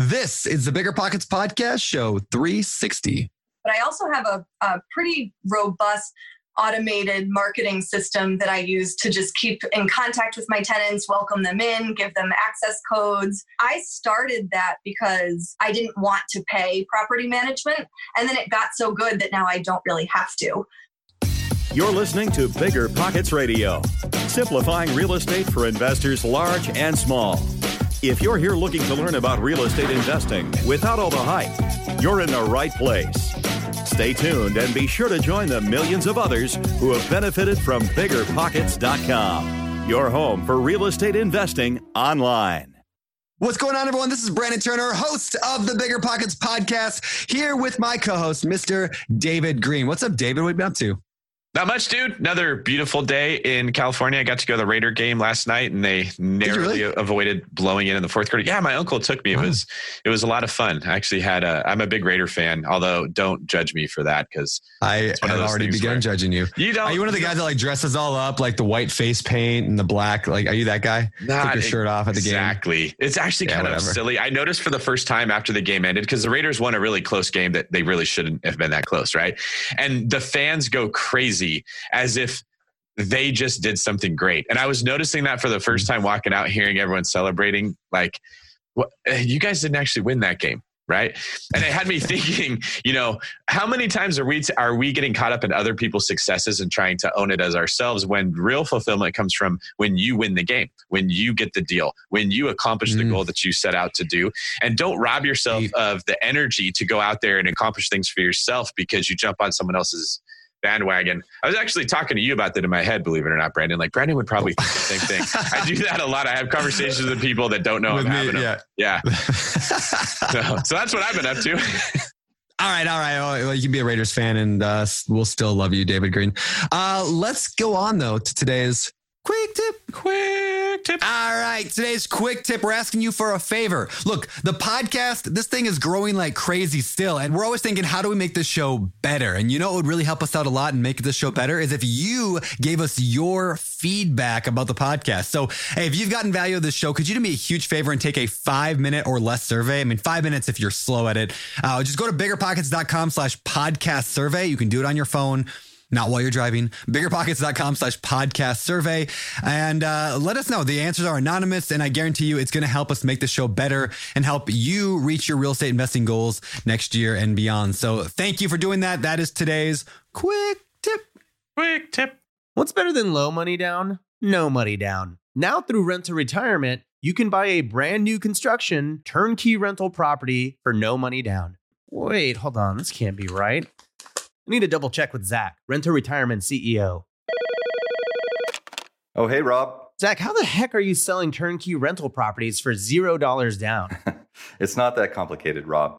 This is the Bigger Pockets Podcast, show 360. But I also have a, a pretty robust automated marketing system that I use to just keep in contact with my tenants, welcome them in, give them access codes. I started that because I didn't want to pay property management. And then it got so good that now I don't really have to. You're listening to Bigger Pockets Radio, simplifying real estate for investors large and small. If you're here looking to learn about real estate investing without all the hype, you're in the right place. Stay tuned and be sure to join the millions of others who have benefited from biggerpockets.com, your home for real estate investing online. What's going on, everyone? This is Brandon Turner, host of the Bigger Pockets podcast, here with my co host, Mr. David Greene. What's up, David? What have you been up to? Not much, dude. Another beautiful day in California. I got to go to the Raider game last night, and they narrowly really? avoided blowing it in the fourth quarter. Yeah, my uncle took me. It was it was a lot of fun. I actually had a. I'm a big Raider fan, although don't judge me for that because I already begun judging you. You don't. Are you one of the guys that like dresses all up, like the white face paint and the black? Like, are you that guy? Not Take your shirt off at the exactly. game. Exactly. It's actually yeah, kind whatever. of silly. I noticed for the first time after the game ended because the Raiders won a really close game that they really shouldn't have been that close, right? And the fans go crazy as if they just did something great. And I was noticing that for the first time walking out, hearing everyone celebrating, like, what, you guys didn't actually win that game. Right. And it had me thinking, you know, how many times are we, t- are we getting caught up in other people's successes and trying to own it as ourselves when real fulfillment comes from when you win the game, when you get the deal, when you accomplish mm. the goal that you set out to do. And don't rob yourself of the energy to go out there and accomplish things for yourself because you jump on someone else's bandwagon. I was actually talking to you about that in my head, believe it or not, Brandon. Like Brandon would probably think the same thing. I do that a lot. I have conversations with people that don't know with I'm me, having them. Yeah. Yeah. so, so that's what I've been up to. All right, all right. Well, you can be a Raiders fan, and uh, we'll still love you, David Greene. Uh, let's go on though to today's quick tip. Quick tip. All right. Today's quick tip. We're asking you for a favor. Look, the podcast, this thing is growing like crazy still. And we're always thinking, how do we make this show better? And you know what would really help us out a lot and make this show better is if you gave us your feedback about the podcast. So, hey, if you've gotten value of this show, could you do me a huge favor and take a five minute or less survey? I mean, five minutes if you're slow at it. Uh, just go to biggerpockets.com slash podcast survey. You can do it on your phone not while you're driving. Biggerpockets.com slash podcast survey. And uh, let us know. The answers are anonymous, and I guarantee you it's going to help us make the show better and help you reach your real estate investing goals next year and beyond. So thank you for doing that. That is today's quick tip. Quick tip. What's better than low money down? No money down. Now through Rent to Retirement, you can buy a brand new construction turnkey rental property for no money down. Wait, hold on. This can't be right. I need to double check with Zach, Rent to Retirement CEO. Oh, hey, Rob. Zach, how the heck are you selling turnkey rental properties for $0 down? it's not that complicated, Rob.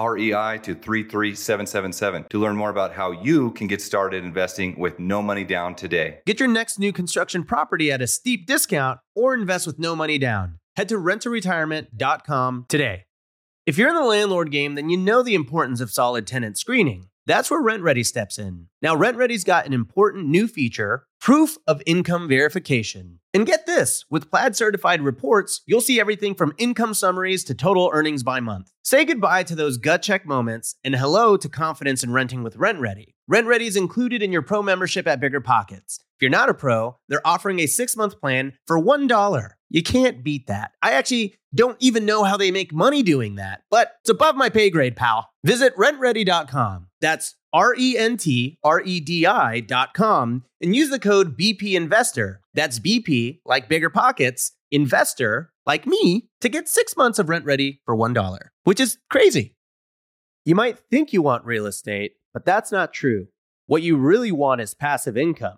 REI to 33777 to learn more about how you can get started investing with no money down today. Get your next new construction property at a steep discount or invest with no money down. Head to renttoretirement.com today. If you're in the landlord game, then you know the importance of solid tenant screening. That's where RentRedi steps in. Now, RentRedi's got an important new feature proof of income verification. And get this with Plaid certified reports, you'll see everything from income summaries to total earnings by month. Say goodbye to those gut check moments and hello to confidence in renting with RentRedi. RentRedi is included in your pro membership at Bigger Pockets. If you're not a pro, they're offering a six month plan for $1. You can't beat that. I actually don't even know how they make money doing that, but it's above my pay grade, pal. Visit rentredi.com. That's R E N T R E D I.com and use the code BP Investor. That's BP, like bigger pockets, investor, like me, to get six months of RentRedi for $1, which is crazy. You might think you want real estate, but that's not true. What you really want is passive income.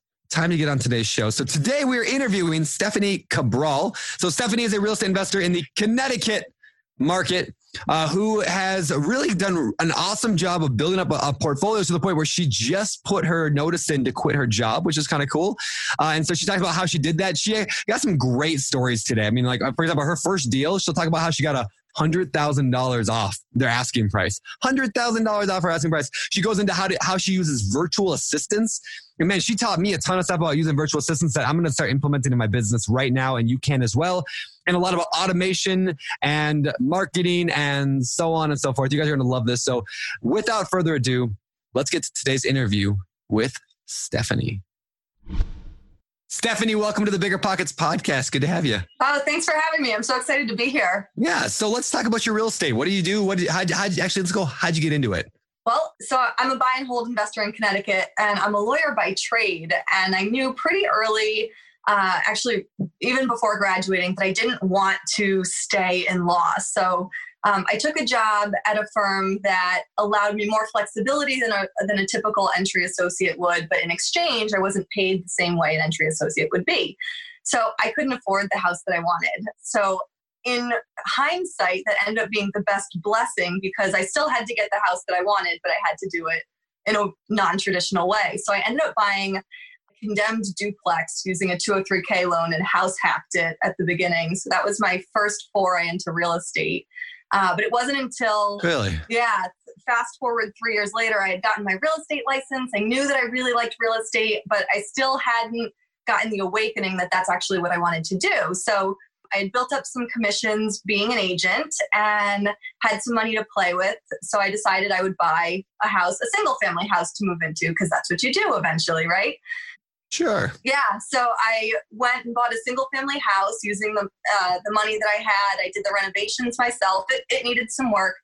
time to get on today's show. So today we're interviewing Stephanie Cabral. So Stephanie is a real estate investor in the Connecticut market uh, who has really done an awesome job of building up a, a, portfolio to the point where she just put her notice in to quit her job, which is kind of cool. Uh, and so she talked about how she did that. She got some great stories today. I mean, like, for example, her first deal, she'll talk about how she got a hundred thousand dollars off their asking price. Hundred thousand dollars off her asking price. She goes into how to, how she uses virtual assistants. And man, she taught me a ton of stuff about using virtual assistants that I'm going to start implementing in my business right now, and you can as well. And a lot about automation and marketing and so on and so forth. You guys are going to love this. So, without further ado, let's get to today's interview with Stephanie. Stephanie, welcome to the Bigger Pockets podcast. Good to have you. Oh, thanks for having me. I'm so excited to be here. Yeah. So let's talk about your real estate. What do you do? What did, how'd, how'd, actually, let's go. How'd you get into it? Well, so I'm a buy and hold investor in Connecticut, and I'm a lawyer by trade. And I knew pretty early, uh, actually, even before graduating, that I didn't want to stay in law. So um, I took a job at a firm that allowed me more flexibility than a, than a typical entry associate would, but in exchange, I wasn't paid the same way an entry associate would be. So I couldn't afford the house that I wanted. So in hindsight, that ended up being the best blessing because I still had to get the house that I wanted, but I had to do it in a non traditional way. So I ended up buying a condemned duplex using a 203K loan and house hacked it at the beginning. So that was my first foray into real estate. Uh, but it wasn't until really, yeah. Fast forward three years later, I had gotten my real estate license. I knew that I really liked real estate, but I still hadn't gotten the awakening that that's actually what I wanted to do. So I had built up some commissions being an agent and had some money to play with. So I decided I would buy a house, a single family house to move into, because that's what you do eventually, right? Sure. Yeah. So I went and bought a single family house using the uh, the money that I had. I did the renovations myself. It, it needed some work,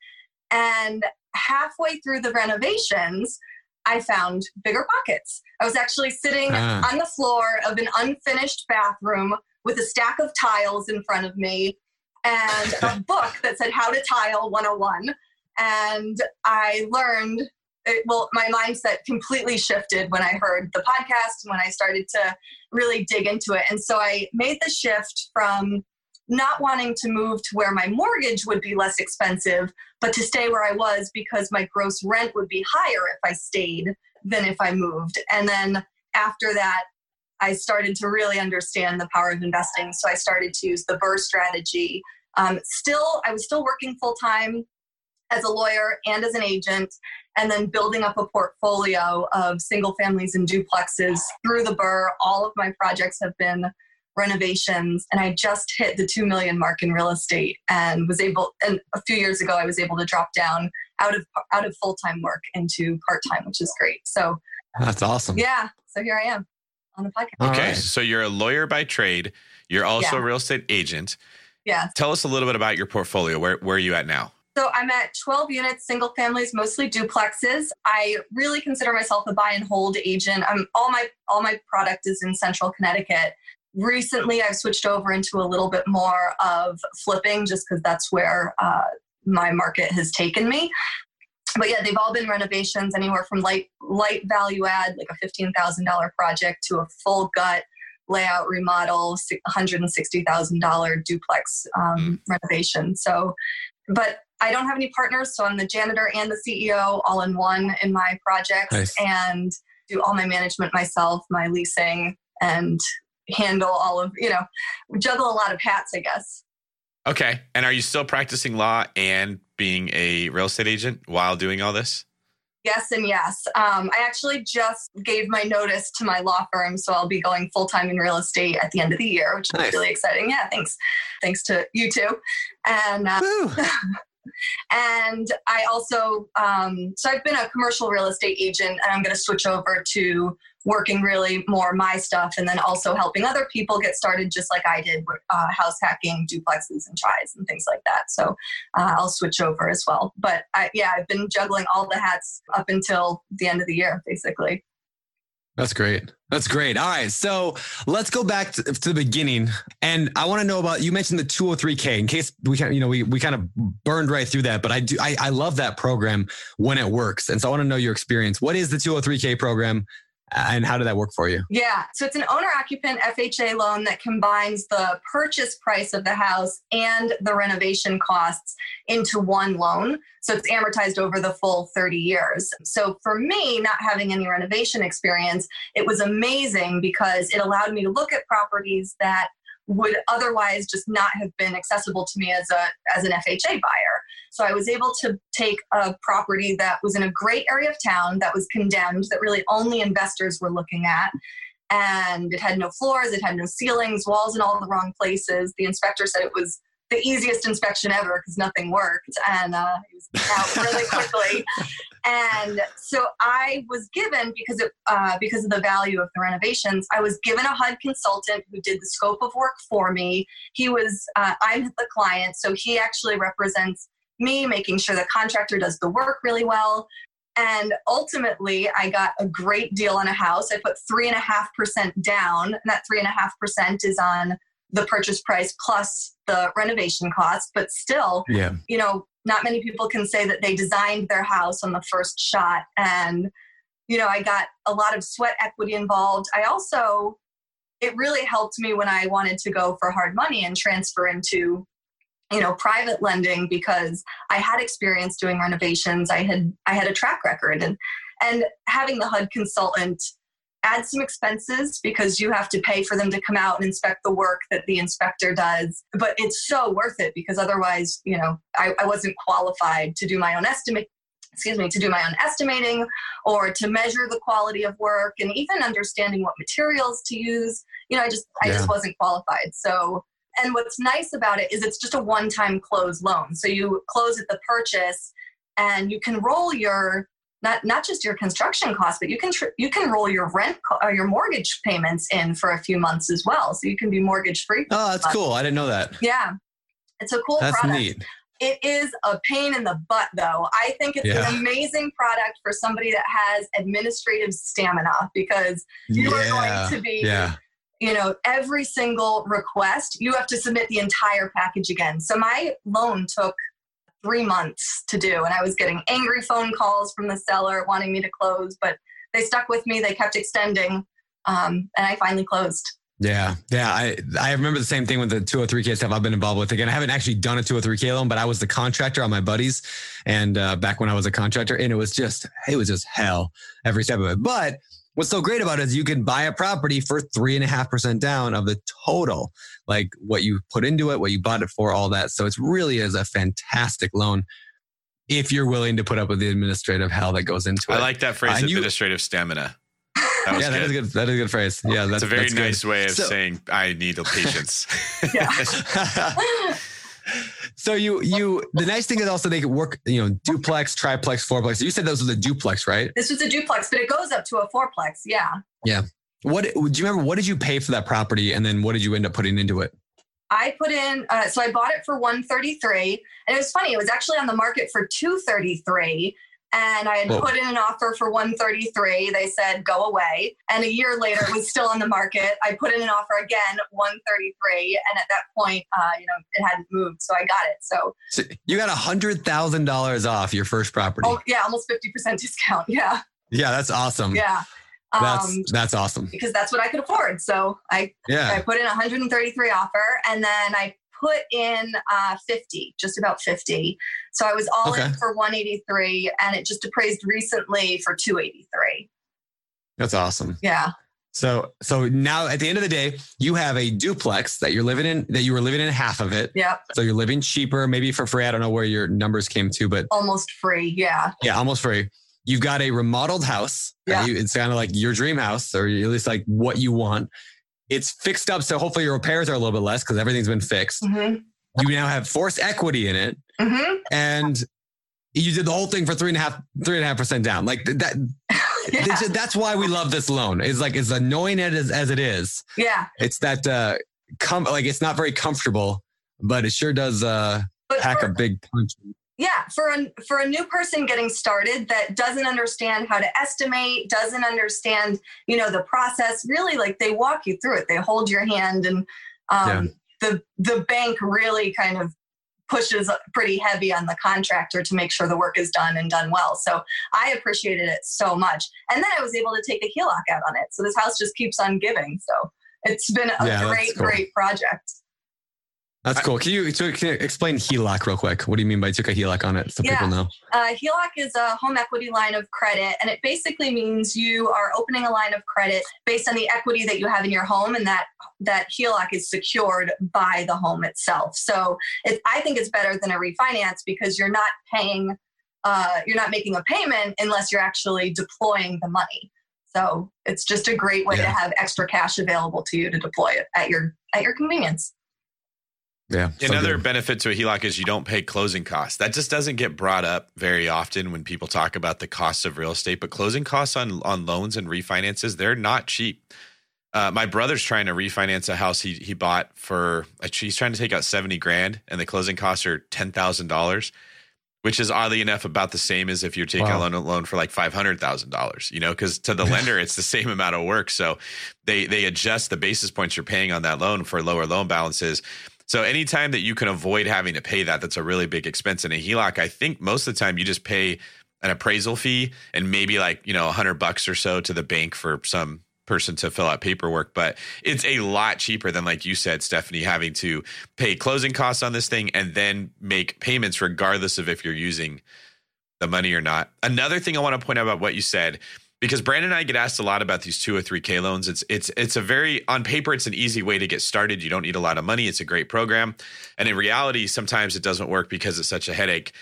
and halfway through the renovations, I found bigger pockets. I was actually sitting ah. on the floor of an unfinished bathroom with a stack of tiles in front of me and a book that said How to Tile 101. And I learned it, well, my mindset completely shifted when I heard the podcast and when I started to really dig into it. And so I made the shift from not wanting to move to where my mortgage would be less expensive, but to stay where I was because my gross rent would be higher if I stayed than if I moved. And then after that, I started to really understand the power of investing. So I started to use the BRRRR strategy. Um, still, I was still working full time as a lawyer and as an agent, and then building up a portfolio of single families and duplexes through the BRRRR. All of my projects have been renovations, and I just hit the two million mark in real estate, and was able. And a few years ago, I was able to drop down out of out of full time work into part time, which is great. So that's awesome. Yeah. So here I am on the podcast. Okay, right. so you're a lawyer by trade. You're also yeah. a real estate agent. Yeah. Tell us a little bit about your portfolio. Where where are you at now? So I'm at 12 units, single families, mostly duplexes. I really consider myself a buy and hold agent. I'm all my all my product is in central Connecticut. Recently, I've switched over into a little bit more of flipping, just because that's where uh, my market has taken me but yeah, they've all been renovations anywhere from light light value add, like a fifteen thousand dollar project, to a full gut layout remodel, hundred and sixty thousand dollar duplex um, mm. renovation. So, but I don't have any partners, so I'm the janitor and the CEO all in one in my projects, nice. and do all my management myself, my leasing, and handle all of you know, juggle a lot of hats, I guess. Okay. And are you still practicing law and being a real estate agent while doing all this? Yes and yes. Um, I actually just gave my notice to my law firm, so I'll be going full time in real estate at the end of the year, which Nice. is really exciting. Yeah, thanks. Thanks to you too. And uh. and I also, um, so I've been a commercial real estate agent, and I'm going to switch over to working really more my stuff, and then also helping other people get started, just like I did, with uh, house hacking, duplexes, and tries, and things like that. So uh, I'll switch over as well. But I, yeah, I've been juggling all the hats up until the end of the year, basically. That's great. That's great. All right. So let's go back to, to the beginning. And I want to know about you mentioned the 203K in case we can, you know, we, we kind of burned right through that, but I do, I, I love that program when it works. And so I want to know your experience. What is the 203K program and how did that work for you? Yeah. So it's an owner occupant FHA loan that combines the purchase price of the house and the renovation costs into one loan. So it's amortized over the full 30 years. So for me, not having any renovation experience, it was amazing because it allowed me to look at properties that would otherwise just not have been accessible to me as a as an FHA buyer. So I was able to take a property that was in a great area of town that was condemned that really only investors were looking at and it had no floors, it had no ceilings, walls in all the wrong places. The inspector said it was the easiest inspection ever because nothing worked and uh, it was out really quickly. And so I was given because of uh, because of the value of the renovations, I was given a HUD consultant who did the scope of work for me. He was uh, I'm the client, so he actually represents me, making sure the contractor does the work really well. And ultimately, I got a great deal on a house. I put three and a half percent down, and that three and a half percent is on the purchase price plus the renovation costs. But still, Yeah. you know, not many people can say that they designed their house on the first shot. And, you know, I got a lot of sweat equity involved. I also, it really helped me when I wanted to go for hard money and transfer into, you know, private lending because I had experience doing renovations. I had, I had a track record and, and having the HUD consultant add some expenses because you have to pay for them to come out and inspect the work that the inspector does. But it's so worth it because otherwise, you know, I, I wasn't qualified to do my own estimate. Excuse me, to do my own estimating or to measure the quality of work and even understanding what materials to use. You know, I just I Yeah. just wasn't qualified. So and what's nice about it is it's just a one-time close loan. So you close at the purchase and you can roll your not not just your construction costs, but you can tr- you can roll your rent co- or your mortgage payments in for a few months as well, so you can be mortgage free. Oh, that's cool. I didn't know that. Yeah, it's a cool That's product. neat. It is a pain in the butt, though. I think it's Yeah. an amazing product for somebody that has administrative stamina because you are going to be Yeah. You know, every single request, you have to submit the entire package again. So my loan took three months to do, and I was getting angry phone calls from the seller wanting me to close, but they stuck with me. They kept extending, um, and I finally closed. Yeah, yeah. I I remember the same thing with the 203k stuff I've been involved with. Again, I haven't actually done a 203k loan, but I was the contractor on my buddies, and uh, back when I was a contractor, and it was just it was just hell every step of it. But what's so great about it is you can buy a property for three and a half percent down of the total, like what you put into it, what you bought it for, all that. So it's really is a fantastic loan if you're willing to put up with the administrative hell that goes into it. I like that phrase, Uh, and you- administrative stamina. That was yeah, that good. is good. That is a good phrase. Yeah, that's It's a very that's good. nice way of So- saying I need a patience. Yeah. so you you the nice thing is also they could work you know duplex triplex fourplex you said those were the duplex right this was a duplex, but it goes up to a fourplex. Yeah. Yeah. what do you remember what did you pay for that property and then what did you end up putting into it I put in, uh, so I bought it for 133 and it was funny. It was actually on the market for 233 and I had Whoa. put in an offer for 133. They said, go away. And a year later, it was still on the market. I put in an offer again, 133. And at that point, uh, you know, it hadn't moved. So I got it. So, so you got a hundred thousand dollars off your first property oh, yeah, almost 50% discount. Yeah. yeah that's awesome Yeah. that's Um, that's awesome because that's what I could afford. So I yeah. I put in 133 offer and then I put in uh, 50, just about 50. So I was all in for 183 and it just appraised recently for 283. that's awesome Yeah. So so now at the end of the day, you have a duplex that you're living in that you were living in half of it. Yeah. So you're living cheaper, maybe for free. I don't know where your numbers came to, but almost free. Yeah. Yeah, almost free. You've got a remodeled house. Yeah. You, it's kind of like your dream house, or at least like what you want. It's fixed up, so hopefully your repairs are a little bit less because everything's been fixed. Mm-hmm. You now have forced equity in it, Mm-hmm. and you did the whole thing for three and a half, three and a half percent down. Like that. yeah. That's, that's why we love this loan. It's like as annoying as, as it is. yeah. It's that uh, com- like it's not very comfortable, but it sure does uh, But pack for- a big punch. Yeah for a for a new person getting started that doesn't understand how to estimate doesn't understand you know the process really like they walk you through it. They hold your hand and um, the the bank really kind of pushes pretty heavy on the contractor to make sure the work is done and done well. So i appreciated it so much. And then i was able to take a heloc out on it. So this house just keeps on giving. So it's been a Yeah, great cool. great project That's cool. Can you, can you explain HELOC real quick? What do you mean by took a HELOC on it so Yeah. people know? Uh, HELOC is a home equity line of credit, and it basically means you are opening a line of credit based on the equity that you have in your home, and that that HELOC is secured by the home itself. So it, I think it's better than a refinance because you're not paying, uh, you're not making a payment unless you're actually deploying the money. So it's just a great way to have extra cash available to you to deploy it at your at your convenience. Yeah. Another good. benefit to a HELOC is you don't pay closing costs. That just doesn't get brought up very often when people talk about the costs of real estate. But closing costs on on loans and refinances, they're not cheap. Uh, my brother's trying to refinance a house he he bought for. He's trying to take out seventy grand, and the closing costs are ten thousand dollars, which is oddly enough about the same as if you're taking Wow. a loan, a loan for like five hundred thousand dollars. You know, because to the lender it's the same amount of work. So they they adjust the basis points you're paying on that loan for lower loan balances. So anytime that you can avoid having to pay that, that's a really big expense in a HELOC. I think most of the time you just pay an appraisal fee and maybe like, you know, a hundred bucks or so to the bank for some person to fill out paperwork. But it's a lot cheaper than, like you said, Stephanie, having to pay closing costs on this thing and then make payments regardless of if you're using the money or not. Another thing I want to point out about what you said, because Brandon and I get asked a lot about these 203K loans. It's it's it's a very on paper, it's an easy way to get started. You don't need a lot of money. It's a great program. And in reality, sometimes it doesn't work because it's such a headache.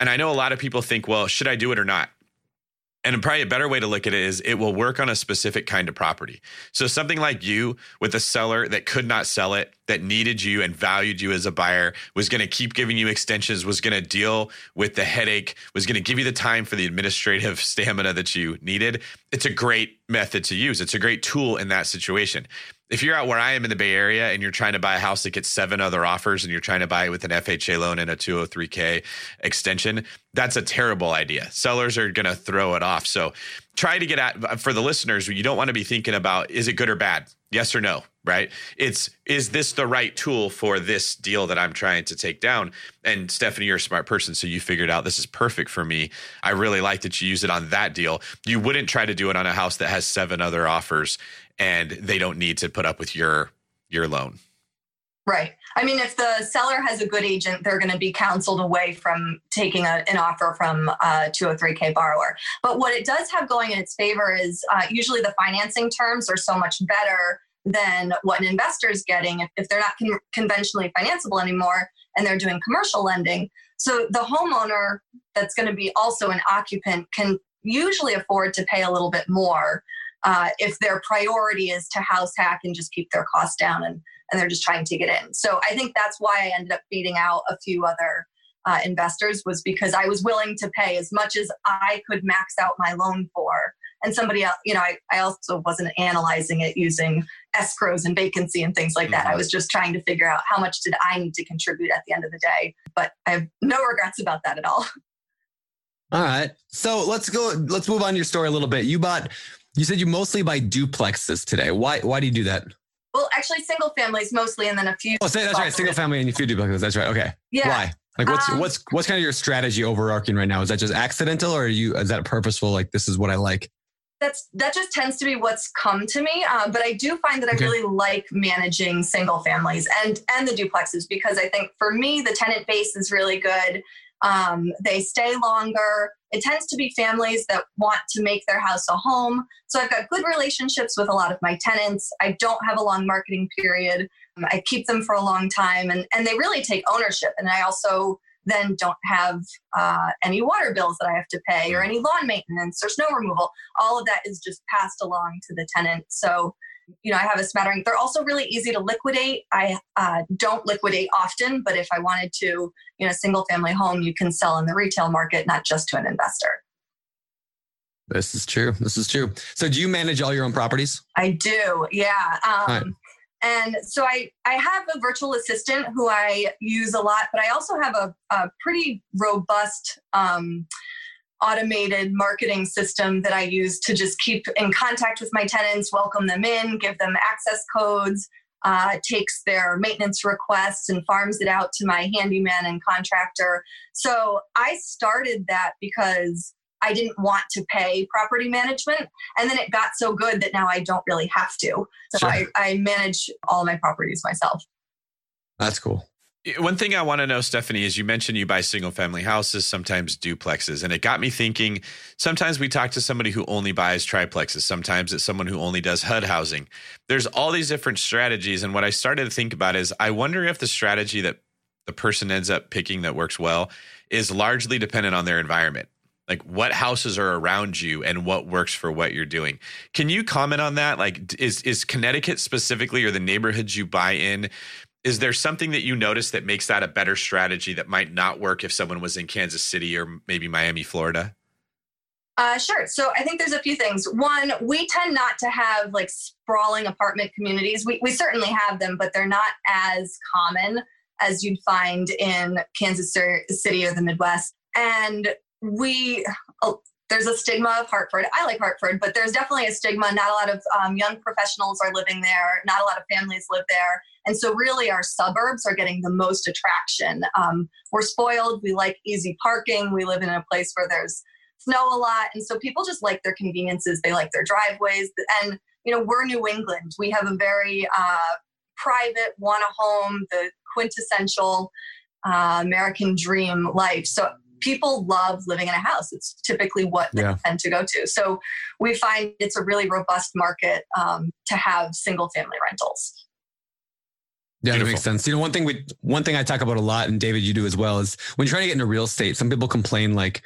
And I know a lot of people think, well, should I do it or not? And probably a better way to look at it is it will work on a specific kind of property. So something like you with a seller that could not sell it, that needed you and valued you as a buyer, was going to keep giving you extensions, was going to deal with the headache, was going to give you the time for the administrative stamina that you needed. It's a great method to use. It's a great tool in that situation. If you're out where I am in the Bay Area and you're trying to buy a house that gets seven other offers and you're trying to buy it with an FHA loan and a 203K extension, that's a terrible idea. Sellers are going to throw it off. So try to get at, for the listeners, you don't want to be thinking about is it good or bad? Yes or no, right? It's is this the right tool for this deal that I'm trying to take down? And Stephanie, you're a smart person, so you figured out this is perfect for me. I really like that you use it on that deal. You wouldn't try to do it on a house that has seven other offers and they don't need to put up with your your loan. Right. I mean, if the seller has a good agent, they're going to be counseled away from taking a, an offer from a 203K borrower. But what it does have going in its favor is uh, usually the financing terms are so much better than what an investor is getting if, if they're not con- conventionally financeable anymore and they're doing commercial lending. So the homeowner that's going to be also an occupant can usually afford to pay a little bit more uh, if their priority is to house hack and just keep their costs down and and they're just trying to get in. So I think that's why I ended up beating out a few other uh, investors was because I was willing to pay as much as I could max out my loan for. And somebody else, you know, I, I also wasn't analyzing it using escrows and vacancy and things like that. I Mhm. was just trying to figure out how much did I need to contribute at the end of the day. But I have no regrets about that at all. All right. So let's go. Let's move on to your story a little bit. You bought. You said you mostly buy duplexes today. Why? Why do you do that? Well, actually, single families mostly, and then a few. Oh, say that's right. Single family and a few duplexes. That's right. Okay. Yeah. Why? Like, what's Um, what's what's kind of your strategy overarching right now? Is that just accidental, or are you is that purposeful? Like, this is what I like. that's that just tends to be what's come to me uh, but i do find that Okay. i really like managing single families and and the duplexes because i think for me the tenant base is really good Um, they stay longer. It tends to be families that want to make their house a home. So I've got good relationships with a lot of my tenants. I don't have a long marketing period. I keep them for a long time and, and they really take ownership. And I also then don't have uh, any water bills that I have to pay or any lawn maintenance or snow removal. All of that is just passed along to the tenant. So, you know, I have a smattering. They're also really easy to liquidate. I uh, don't liquidate often, but if I wanted to, you know, single family home, you can sell in the retail market, not just to an investor. This is true. This is true. So, do you manage all your own properties? I do. Yeah. Um, and so I, I have a virtual assistant who I use a lot, but I also have a, a pretty robust um, automated marketing system that I use to just keep in contact with my tenants, welcome them in, give them access codes, uh, takes their maintenance requests and farms it out to my handyman and contractor. So I started that because I didn't want to pay property management. And then it got so good that now I don't really have to. So sure. I, I manage all my properties myself. That's cool. One thing I want to know, Stephanie, is you mentioned you buy single family houses, sometimes duplexes. And it got me thinking sometimes we talk to somebody who only buys triplexes, sometimes it's someone who only does HUD housing. There's all these different strategies. And what I started to think about is I wonder if the strategy that the person ends up picking that works well is largely dependent on their environment like what houses are around you and what works for what you're doing. Can you comment on that? Like is is Connecticut specifically or the neighborhoods you buy in is there something that you notice that makes that a better strategy that might not work if someone was in Kansas City or maybe Miami, Florida? Uh, sure. So I think there's a few things. One, we tend not to have like sprawling apartment communities. We, we certainly have them, but they're not as common as you'd find in Kansas City or the Midwest. And we oh, there's a stigma of Hartford. I like Hartford, but there's definitely a stigma. Not a lot of um, young professionals are living there. Not a lot of families live there. And so, really, our suburbs are getting the most attraction. Um, we're spoiled. We like easy parking. We live in a place where there's snow a lot. And so, people just like their conveniences. They like their driveways. And, you know, we're New England. We have a very uh, private, want a home, the quintessential uh, American dream life. So, people love living in a house. It's typically what they yeah. tend to go to. So we find it's a really robust market um, to have single family rentals. Yeah, Beautiful. that makes sense. You know, one thing we one thing I talk about a lot, and David, you do as well, is when you're trying to get into real estate, some people complain like,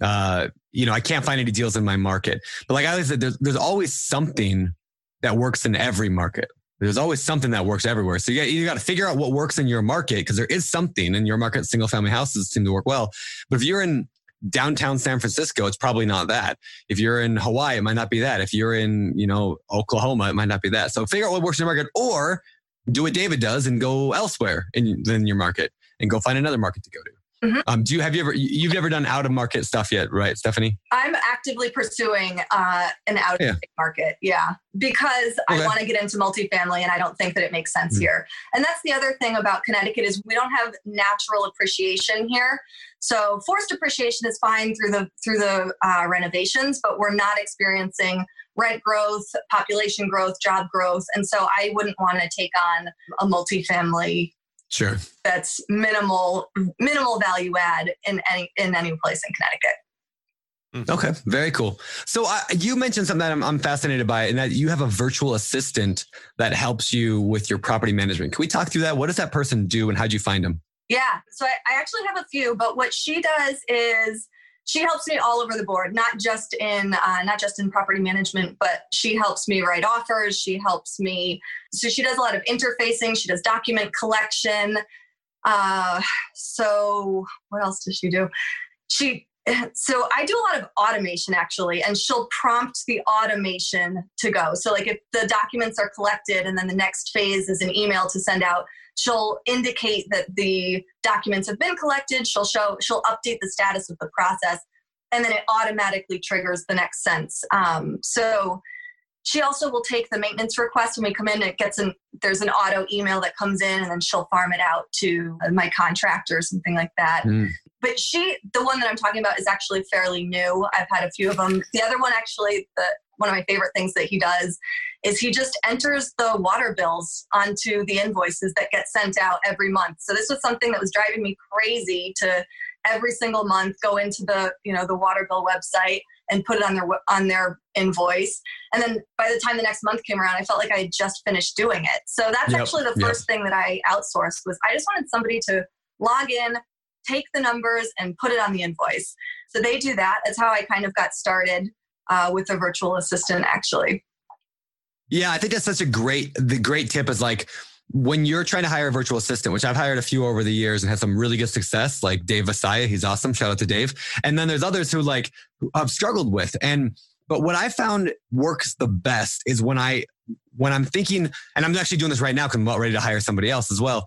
uh, you know, I can't find any deals in my market. But like I said, there's there's always something that works in every market. There's always something that works everywhere. So you got, you got to figure out what works in your market because there is something in your market. Single family houses seem to work well. But if you're in downtown San Francisco, it's probably not that. If you're in Hawaii, it might not be that. If you're in, you know, Oklahoma, it might not be that. So figure out what works in your market or do what David does and go elsewhere in, in your market and go find another market to go to. Mm-hmm. Um, do you have you ever you've never done out of market stuff yet, right, Stephanie? I'm actively pursuing uh, an out of yeah. market, yeah, because okay. I want to get into multifamily, and I don't think that it makes sense mm-hmm. here. And that's the other thing about Connecticut is we don't have natural appreciation here. So forced appreciation is fine through the through the uh, renovations, but we're not experiencing rent growth, population growth, job growth, and so I wouldn't want to take on a multifamily Sure. That's minimal minimal value add in any in any place in Connecticut. Mm-hmm. Okay, very cool. So uh, you mentioned something that I'm, I'm, fascinated by, and that you have a virtual assistant that helps you with your property management. Can we talk through that? What does that person do, and how'd you find them? Yeah, so I, I actually have a few, but what she does is she helps me all over the board not just in uh, not just in property management but she helps me write offers. She helps me so she does a lot of interfacing. She does document collection. Uh, so what else does she do? She so i do a lot of automation actually and she'll prompt the automation to go. So like if the documents are collected and then the next phase is an email to send out she'll indicate that the documents have been collected. She'll show she'll update the status of the process and then it automatically triggers the next sense um, so she also will take the maintenance request when we come in. It gets an there's an auto email that comes in and then she'll farm it out to my contractor or something like that. Mm. but she the one that i'm talking about is actually fairly new. I've had a few of them the other one actually the one of my favorite things that he does is he just enters the water bills onto the invoices that get sent out every month. So this was something that was driving me crazy to every single month go into the you know the water bill website and put it on their on their invoice. And then by the time the next month came around i felt like i had just finished doing it. So that's yep, actually the first yep. thing that i outsourced was i just wanted somebody to log in take the numbers and put it on the invoice. So they do that. That's how i kind of got started uh, with a virtual assistant actually yeah i think that's such a great the great tip is like when you're trying to hire a virtual assistant, which I've hired a few over the years and had some really good success, like Dave Vasaya, he's awesome. Shout out to Dave. And then there's others who like I've struggled with. And but what I found works the best is when I when I'm thinking, and I'm actually doing this right now because I'm about ready to hire somebody else as well.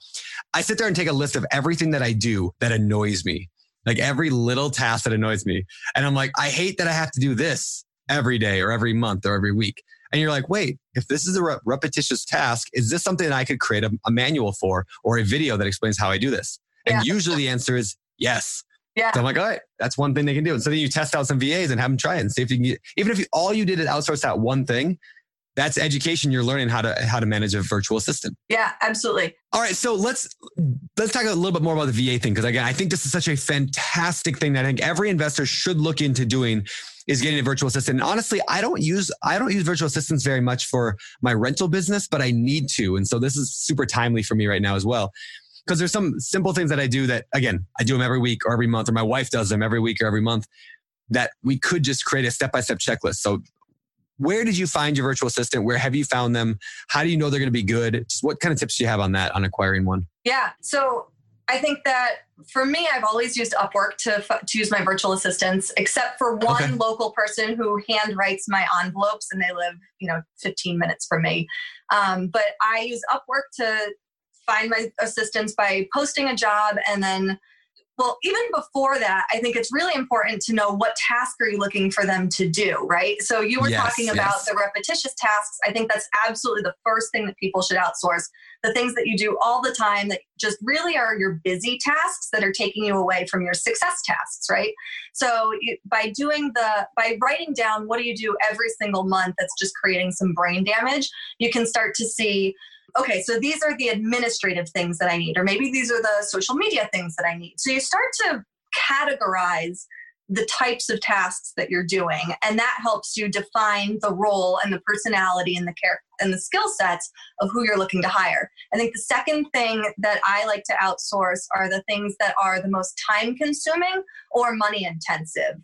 I sit there and take a list of everything that I do that annoys me, like every little task that annoys me. And I'm like, I hate that I have to do this every day or every month or every week and you're like, wait, if this is a re- repetitious task, is this something that I could create a, a, manual for or a video that explains how I do this? And yeah. usually the answer is yes. Yeah. So I'm like, all right, that's one thing they can do. And so then you test out some VAs and have them try it and see if you can get, even if you, all you did is outsource that one thing, that's education you're learning how to how to manage a virtual assistant yeah absolutely all right so let's let's talk a little bit more about the va thing because again i think this is such a fantastic thing that i think every investor should look into doing is getting a virtual assistant. And honestly, I don't use I don't use virtual assistants very much for my rental business, but I need to. And so this is super timely for me right now as well. Because there's some simple things that I do that again, I do them every week or every month, or my wife does them every week or every month that we could just create a step-by-step checklist. So where did you find your virtual assistant? Where have you found them? How do you know they're going to be good? Just what kind of tips do you have on that on acquiring one? Yeah. So I think that for me, I've always used Upwork to, to use my virtual assistants, except for one okay. local person who hand writes my envelopes and they live, you know, 15 minutes from me. Um, but I use Upwork to find my assistants by posting a job and then well, even before that, I think it's really important to know what task are you looking for them to do, right? So you were yes, talking about yes. the repetitious tasks. I think that's absolutely the first thing that people should outsource. The things that you do all the time that just really are your busy tasks that are taking you away from your success tasks, right? So you, by doing the by writing down what do you do every single month that's just creating some brain damage, you can start to see okay, so these are the administrative things that I need, or maybe these are the social media things that I need. So you start to categorize the types of tasks that you're doing and that helps you define the role and the personality and the care and the skill sets of who you're looking to hire i think the second thing that i like to outsource are the things that are the most time consuming or money intensive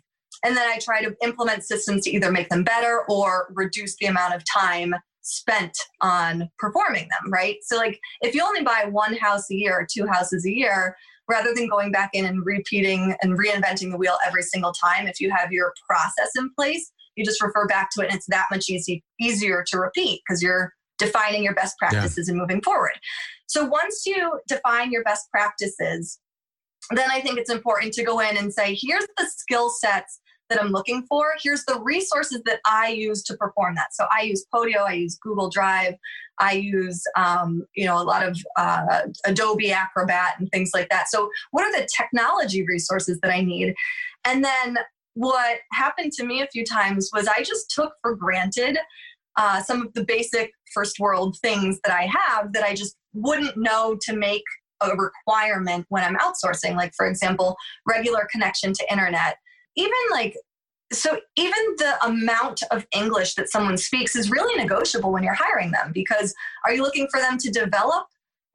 and then i try to implement systems to either make them better or reduce the amount of time spent on performing them, right? So, like, if you only buy one house a year or two houses a year, rather than going back in and repeating and reinventing the wheel every single time, if you have your process in place, you just refer back to it and it's that much easy, easier to repeat because you're defining your best practices yeah. and moving forward. So, once you define your best practices, then I think it's important to go in and say, here's the skill sets that I'm looking for. Here's the resources that I use to perform that. So I use Podio, I use Google Drive, I use um, you know a lot of uh, Adobe Acrobat and things like that. So what are the technology resources that I need? And then what happened to me a few times was I just took for granted uh, some of the basic first world things that I have that I just wouldn't know to make a requirement when I'm outsourcing. Like, for example, regular connection to internet, even like so even the amount of english that someone speaks is really negotiable when you're hiring them because are you looking for them to develop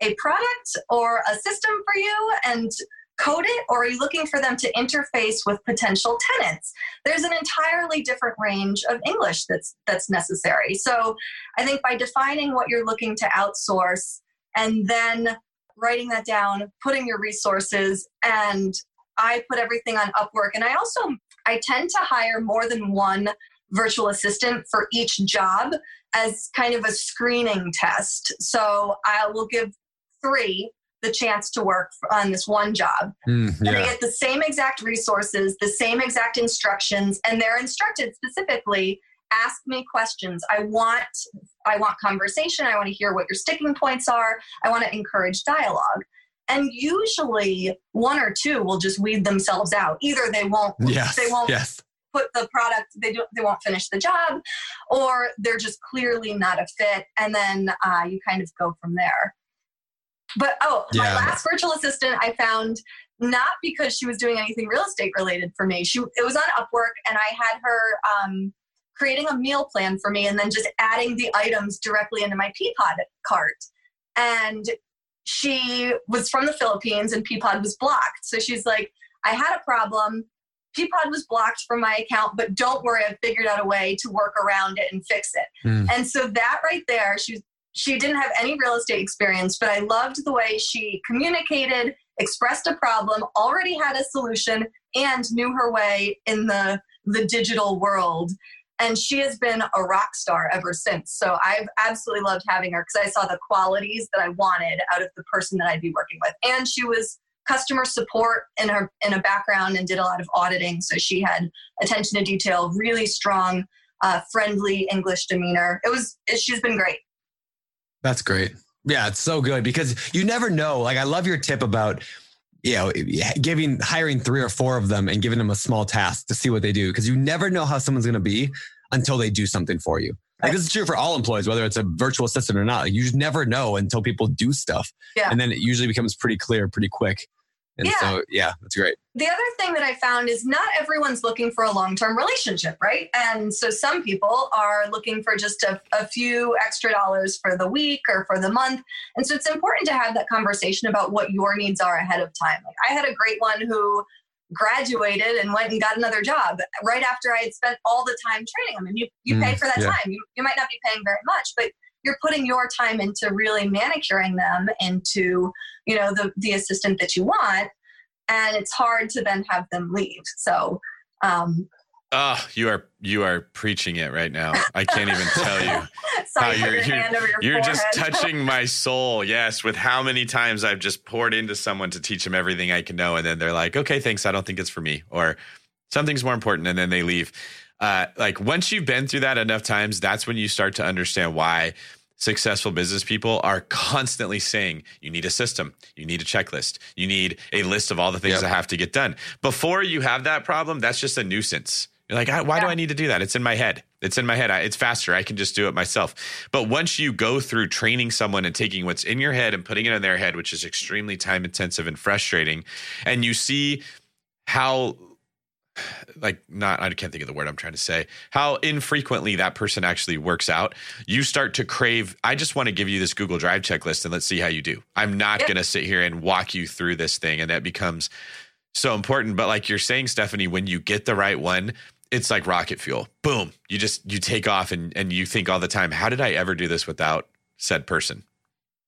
a product or a system for you and code it or are you looking for them to interface with potential tenants? There's an entirely different range of english that's that's necessary. So i think by defining what you're looking to outsource and then writing that down putting your resources and I put everything on Upwork. And I also, I tend to hire more than one virtual assistant for each job as kind of a screening test. So I will give three the chance to work on this one job. Mm, yeah. And they get the same exact resources, the same exact instructions, and they're instructed specifically ask me questions. I want I want conversation. I want to hear what your sticking points are. I want to encourage dialogue and usually one or two will just weed themselves out either they won't yes, they won't yes. put the product they don't they won't finish the job or they're just clearly not a fit and then uh, you kind of go from there but oh yeah. my last virtual assistant i found not because she was doing anything real estate related for me. She it was on Upwork, and I had her um, creating a meal plan for me, and then just adding the items directly into my Peapod cart. And she was from the Philippines, and Peapod was blocked. So she's like, "I had a problem. Peapod was blocked from my account, but don't worry, I've figured out a way to work around it and fix it." Mm. And so that right there, she she didn't have any real estate experience, but I loved the way she communicated expressed a problem, already had a solution, and knew her way in the, the digital world. And she has been a rock star ever since. So I've absolutely loved having her because I saw the qualities that I wanted out of the person that I'd be working with. And she was customer support in her in a background and did a lot of auditing. So she had attention to detail, really strong, uh, friendly English demeanor. It was it, she's been great. That's great. Yeah, it's so good because you never know. Like, I love your tip about, you know, giving, hiring three or four of them and giving them a small task to see what they do because you never know how someone's going to be until they do something for you. Like, this is true for all employees, whether it's a virtual assistant or not. Like, you just never know until people do stuff. Yeah. And then it usually becomes pretty clear pretty quick. And yeah. so, yeah, that's great. The other thing that I found is not everyone's looking for a long term relationship, right? And so some people are looking for just a, a, few extra dollars for the week or for the month. And so it's important to have that conversation about what your needs are ahead of time. Like I had a great one who graduated and went and got another job right after I had spent all the time training them. And you, you mm, pay for that yeah. time. You, you might not be paying very much, but you're putting your time into really manicuring them into you know the the assistant that you want and it's hard to then have them leave so um Oh, you are you are preaching it right now. I can't even tell you how you're you're, your you're just touching my soul. Yes, with how many times I've just poured into someone to teach them everything I can know, and then they're like, "Okay, thanks. I don't think it's for me," or something's more important, and then they leave. Uh, like once you've been through that enough times, that's when you start to understand why successful business people are constantly saying you need a system. You need a checklist. You need a list of all the things yep. that have to get done. Before you have that problem that's just a nuisance. You're like why yeah. do i need to do that? It's in my head. It's in my head. It's faster. I can just do it myself. But once you go through training someone and taking what's in your head and putting it in their head which is extremely time intensive and frustrating and you see how like not I can't think of the word I'm trying to say how infrequently that person actually works out you start to crave I just want to give you this Google Drive checklist and let's see how you do. I'm not yep. going to sit here and walk you through this thing and that becomes so important but like you're saying Stephanie when you get the right one it's like rocket fuel. Boom you just you take off and and you think all the time how did I ever do this without said person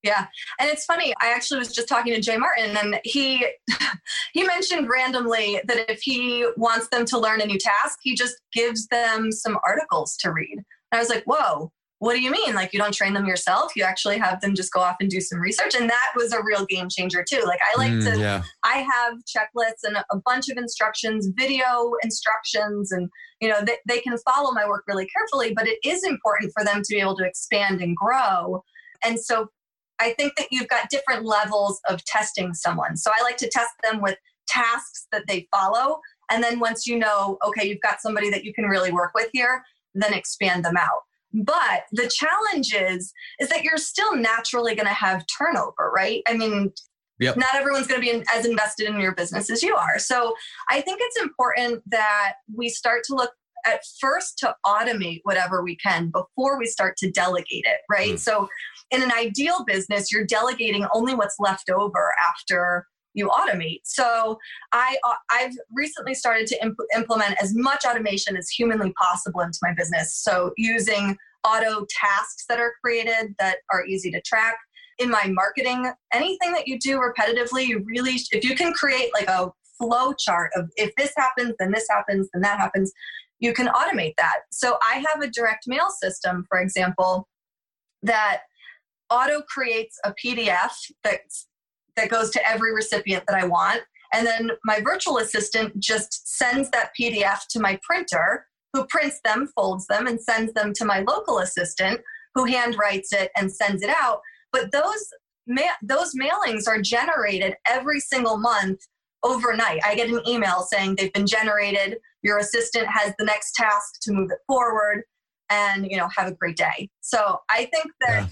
yeah. And it's funny, I actually was just talking to Jay Martin and he he mentioned randomly that if he wants them to learn a new task, he just gives them some articles to read. And I was like, "Whoa, what do you mean? Like you don't train them yourself? You actually have them just go off and do some research?" And that was a real game changer too. Like I like mm, to yeah. I have checklists and a bunch of instructions, video instructions and you know, they, they can follow my work really carefully, but it is important for them to be able to expand and grow. And so I think that you've got different levels of testing someone. So I like to test them with tasks that they follow. And then once you know, okay, you've got somebody that you can really work with here, then expand them out. But the challenge is, is that you're still naturally going to have turnover, right? I mean, Yep. Not everyone's going to be as invested in your business as you are. So I think it's important that we start to look at first to automate whatever we can before we start to delegate it, right? Mm. So in an ideal business, you're delegating only what's left over after you automate. So I uh, I've recently started to imp- implement as much automation as humanly possible into my business. So using auto tasks that are created that are easy to track in my marketing, anything that you do repetitively, you really if you can create like a flow chart of if this happens, then this happens, then that happens, you can automate that. So I have a direct mail system, for example, that auto creates a PDF that that goes to every recipient that I want. And then my virtual assistant just sends that PDF to my printer, who prints them, folds them, and sends them to my local assistant, who handwrites it and sends it out. But those ma- those mailings are generated every single month overnight. I get an email saying they've been generated. Your assistant has the next task to move it forward, and you know have a great day. So I think that. Yeah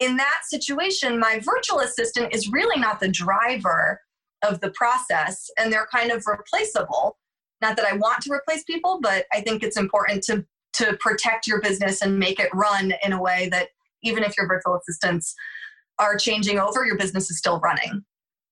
in that situation, my virtual assistant is really not the driver of the process and they're kind of replaceable. Not that I want to replace people, but I think it's important to to protect your business and make it run in a way that even if your virtual assistants are changing over, your business is still running.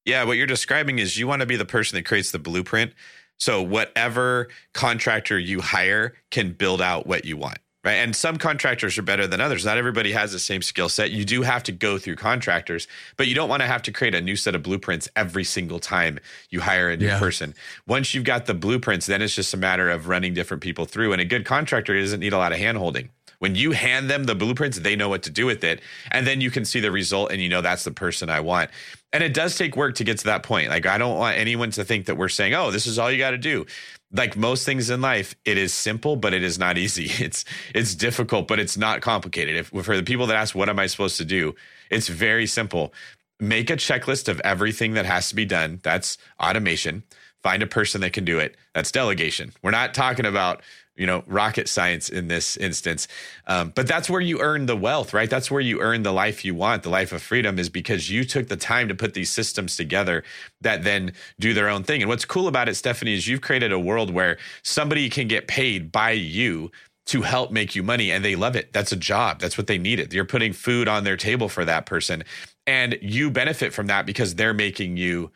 Yeah, what you're describing is you want to be the person that creates the blueprint. So whatever contractor you hire can build out what you want right? And some contractors are better than others. Not everybody has the same skill set. You do have to go through contractors, but you don't want to have to create a new set of blueprints every single time you hire a new yeah. person. Once you've got the blueprints, then it's just a matter of running different people through. And a good contractor doesn't need a lot of hand holding. When you hand them the blueprints, they know what to do with it. And then you can see the result and you know that's the person I want. And it does take work to get to that point. Like, I don't want anyone to think that we're saying, oh, this is all you got to do like most things in life, it is simple, but it is not easy. It's it's difficult, but it's not complicated. If for the people that ask, what am I supposed to do? It's very simple. Make a checklist of everything that has to be done. That's automation. Find a person that can do it. That's delegation. We're not talking about you know rocket science in this instance. Um, but that's where you earn the wealth right? That's where you earn the life you want the life of freedom is because you took the time to put these systems together that then do their own thing. And what's cool about it stephanie is you've created a world where somebody can get paid by you to help make you money and they love it. That's a job. That's what they needed. You're putting food on their table for that person and you benefit from that because they're making you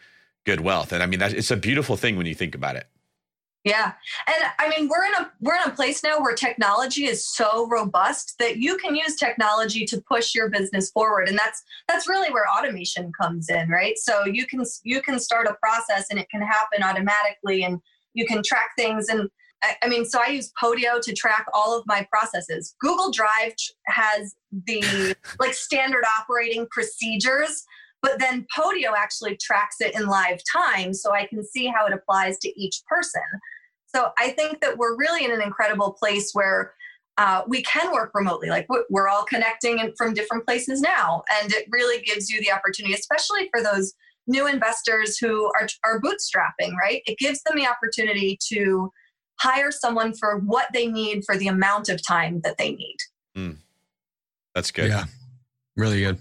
good wealth. And i mean that it's a beautiful thing when you think about it yeah. And I mean, we're in a we're in a place now where technology is so robust that you can use technology to push your business forward and that's that's really where automation comes in, right? So you can you can start a process and it can happen automatically and you can track things and I, I mean, so I use Podio to track all of my processes. Google Drive has the like standard operating procedures but then Podio actually tracks it in live time so I can see how it applies to each person. So I think that we're really in an incredible place where uh, we can work remotely. Like we're all connecting from different places now. And it really gives you the opportunity, especially for those new investors who are, are bootstrapping, right? It gives them the opportunity to hire someone for what they need for the amount of time that they need. Mm. That's good. Yeah, really good.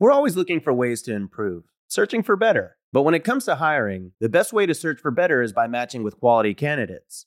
We're always looking for ways to improve, searching for better. But when it comes to hiring, the best way to search for better is by matching with quality candidates.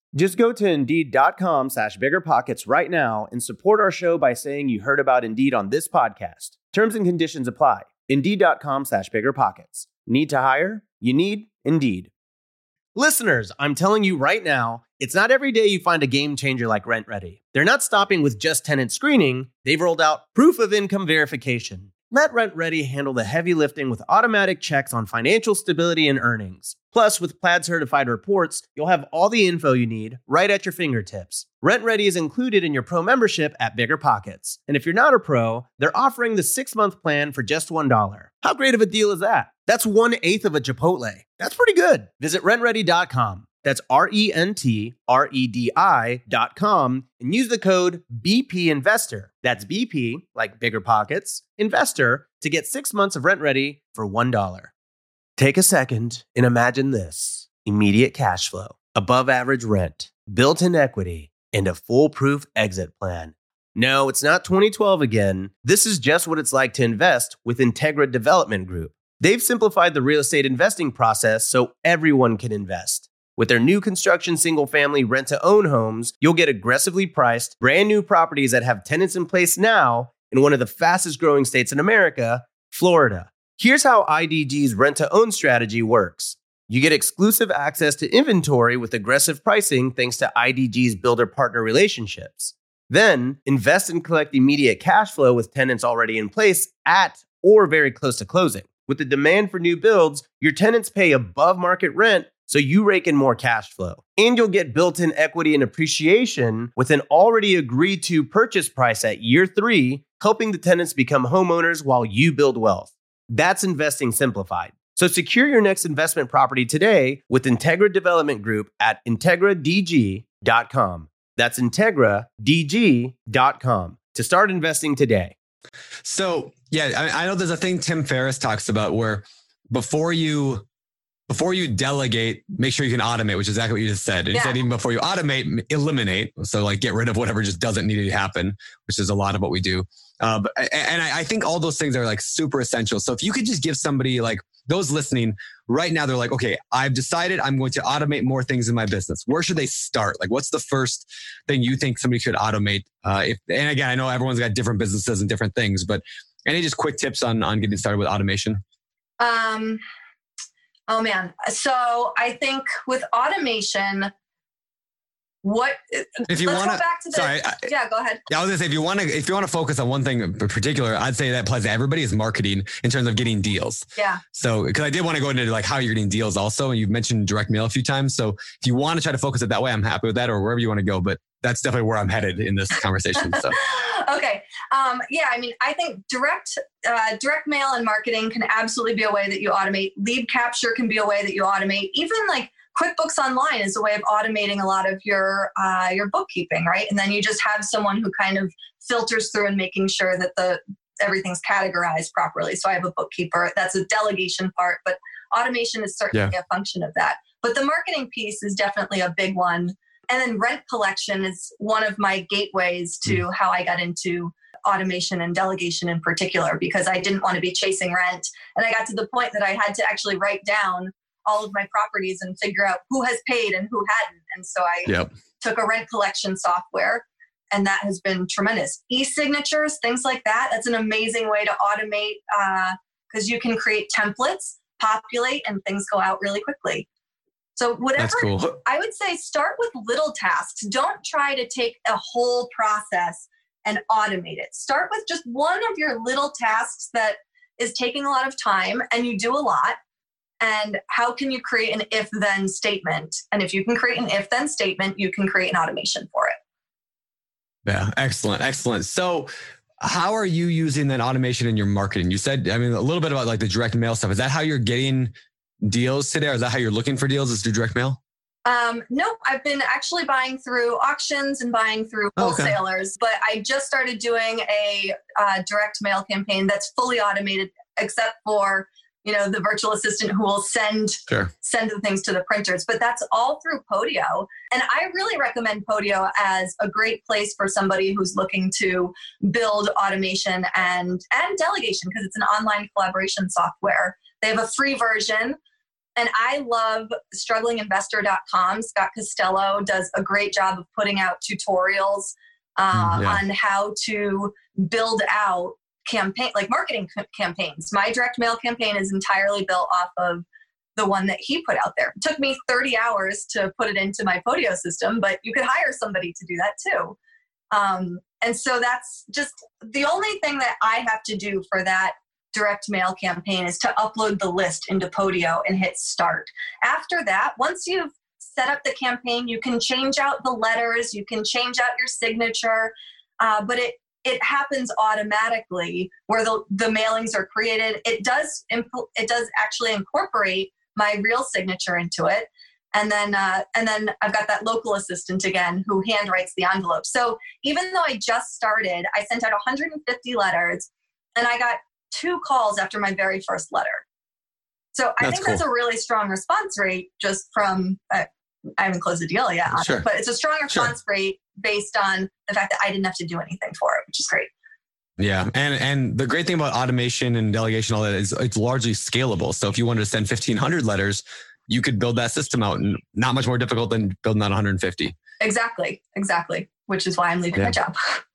Just go to Indeed.com slash BiggerPockets right now and support our show by saying you heard about Indeed on this podcast. Terms and conditions apply. Indeed.com slash BiggerPockets. Need to hire? You need Indeed. Listeners, I'm telling you right now, it's not every day you find a game changer like RentRedi. They're not stopping with just tenant screening, they've rolled out proof of income verification. Let RentRedi handle the heavy lifting with automatic checks on financial stability and earnings. Plus, with Plaid certified reports, you'll have all the info you need right at your fingertips. RentRedi is included in your pro membership at Bigger Pockets. And if you're not a pro, they're offering the six month plan for just $1. How great of a deal is that? That's one eighth of a Chipotle. That's pretty good. Visit rentredi.com. That's R E N T R E D I.com and use the code BP Investor. That's BP, like bigger pockets, investor to get six months of RentRedi for $1. Take a second and imagine this immediate cash flow, above average rent, built in equity, and a foolproof exit plan. No, it's not 2012 again. This is just what it's like to invest with Integra Development Group. They've simplified the real estate investing process so everyone can invest. With their new construction single family rent to own homes, you'll get aggressively priced, brand new properties that have tenants in place now in one of the fastest growing states in America, Florida. Here's how IDG's rent to own strategy works You get exclusive access to inventory with aggressive pricing thanks to IDG's builder partner relationships. Then invest and collect immediate cash flow with tenants already in place at or very close to closing. With the demand for new builds, your tenants pay above market rent, so you rake in more cash flow. And you'll get built in equity and appreciation with an already agreed to purchase price at year three, helping the tenants become homeowners while you build wealth. That's investing simplified. So secure your next investment property today with Integra Development Group at IntegraDG.com. That's IntegraDG.com to start investing today. So, yeah, I, I know there's a thing Tim Ferriss talks about where before you before you delegate, make sure you can automate, which is exactly what you just said. And yeah. said even before you automate, eliminate. So like get rid of whatever just doesn't need to happen, which is a lot of what we do. Uh, but, and I, I think all those things are like super essential. So if you could just give somebody like those listening right now, they're like, okay, I've decided I'm going to automate more things in my business. Where should they start? Like, what's the first thing you think somebody should automate? Uh, if, and again, I know everyone's got different businesses and different things, but any just quick tips on, on getting started with automation? Um, Oh man. So I think with automation, what if you want to back to the, sorry yeah go ahead. Yeah i was gonna say if you want to if you want to focus on one thing in particular i'd say that applies to everybody is marketing in terms of getting deals. Yeah. So because i did want to go into like how you're getting deals also and you've mentioned direct mail a few times. So if you want to try to focus it that way i'm happy with that or wherever you want to go but that's definitely where i'm headed in this conversation so okay um, yeah i mean i think direct uh, direct mail and marketing can absolutely be a way that you automate lead capture can be a way that you automate even like QuickBooks Online is a way of automating a lot of your uh, your bookkeeping, right? And then you just have someone who kind of filters through and making sure that the everything's categorized properly. So I have a bookkeeper. That's a delegation part, but automation is certainly yeah. a function of that. But the marketing piece is definitely a big one. And then rent collection is one of my gateways to mm. how I got into automation and delegation in particular because I didn't want to be chasing rent. And I got to the point that I had to actually write down all of my properties and figure out who has paid and who hadn't. And so I yep. took a rent collection software and that has been tremendous. E-signatures, things like that. That's an amazing way to automate because uh, you can create templates, populate, and things go out really quickly. So whatever cool. I would say, start with little tasks. Don't try to take a whole process and automate it. Start with just one of your little tasks that is taking a lot of time and you do a lot and how can you create an if then statement and if you can create an if then statement you can create an automation for it yeah excellent excellent so how are you using that automation in your marketing you said i mean a little bit about like the direct mail stuff is that how you're getting deals today or is that how you're looking for deals is through direct mail um, nope, I've been actually buying through auctions and buying through wholesalers, oh, okay. but I just started doing a uh, direct mail campaign that's fully automated, except for you know the virtual assistant who will send sure. send the things to the printers but that's all through podio and i really recommend podio as a great place for somebody who's looking to build automation and and delegation because it's an online collaboration software they have a free version and i love strugglinginvestor.com scott costello does a great job of putting out tutorials uh, mm, yeah. on how to build out campaign like marketing campaigns. My direct mail campaign is entirely built off of the one that he put out there. It took me 30 hours to put it into my podio system but you could hire somebody to do that too. Um, and so that's just the only thing that i have to do for that direct mail campaign is to upload the list into podio and hit start. After that once you've set up the campaign you can change out the letters you can change out your signature uh, but it it happens automatically where the, the mailings are created. It does it does actually incorporate my real signature into it. And then uh, and then i've got that local assistant again who handwrites the envelope. So even though i just started i sent out 150 letters and i got two calls after my very first letter so i that's think cool. that's a really strong response rate just from uh, I haven't closed the deal yet, sure. it, but it's a strong response sure. rate based on the fact that I didn't have to do anything for it, which is great. Yeah, and and the great thing about automation and delegation, all that is it's largely scalable. So if you wanted to send fifteen hundred letters, you could build that system out, and not much more difficult than building out one hundred and fifty. Exactly, exactly. Which is why I'm leaving yeah. my job.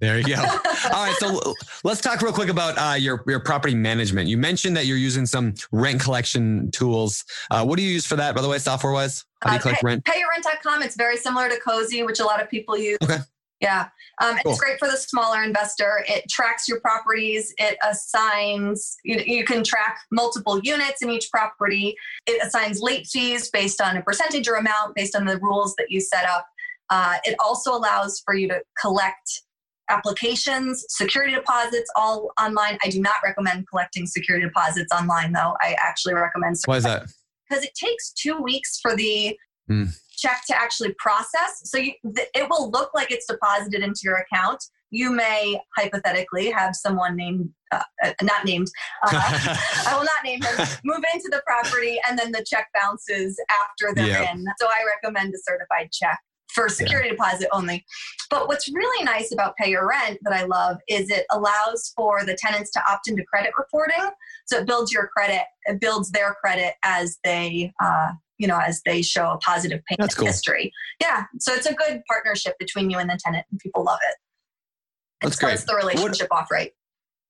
There you go. All right, so let's talk real quick about uh, your your property management. You mentioned that you're using some rent collection tools. Uh, what do you use for that, by the way, software wise? How do you Uh, collect pay, rent? Payyourrent.com. It's very similar to Cozy, which a lot of people use. Okay. Yeah. Um, Cool. It's great for the smaller investor. It tracks your properties. It assigns, you, you can track multiple units in each property. It assigns late fees based on a percentage or amount based on the rules that you set up. Uh, it also allows for you to collect applications, security deposits, all online. I do not recommend collecting security deposits online, though. I actually recommend Why is that? because it takes two weeks for the Hmm. check to actually process. So you, th- it will look like it's deposited into your account. You may hypothetically have someone named, uh, uh, not named, uh, I will not name him, move into the property and then the check bounces after they're Yeah. in. So I recommend a certified check for security deposit only. But what's really nice about Pay Your Rent that I love is it allows for the tenants to opt into credit reporting. So it builds your credit, it builds their credit as they, uh, you know, as they show a positive payment cool. history. Yeah. So it's a good partnership between you and the tenant, and people love it. It That's great. starts the relationship off right.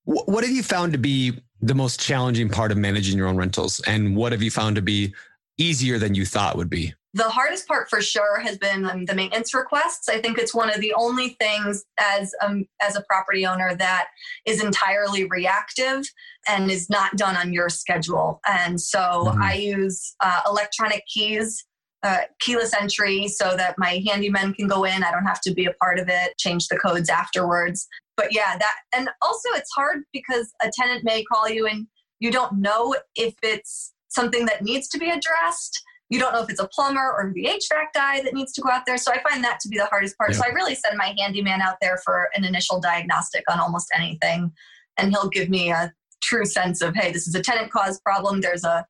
What have you found to be the most challenging part of managing your own rentals, and what have you found to be easier than you thought would be? The hardest part for sure has been um, the maintenance requests. I think it's one of the only things as um, as a property owner that is entirely reactive and is not done on your schedule. And so Mhm. I use uh, electronic keys, uh, keyless entry, so that my handyman can go in. I don't have to be a part of it. Change the codes afterwards. But yeah, that and also it's hard because a tenant may call you and you don't know if it's something that needs to be addressed you don't know if it's a plumber or the HVAC guy that needs to go out there. So I find that to be the hardest part. So I really send my handyman out there for an initial diagnostic on almost anything. And he'll give me a true sense of, hey, this is a tenant caused problem. There's a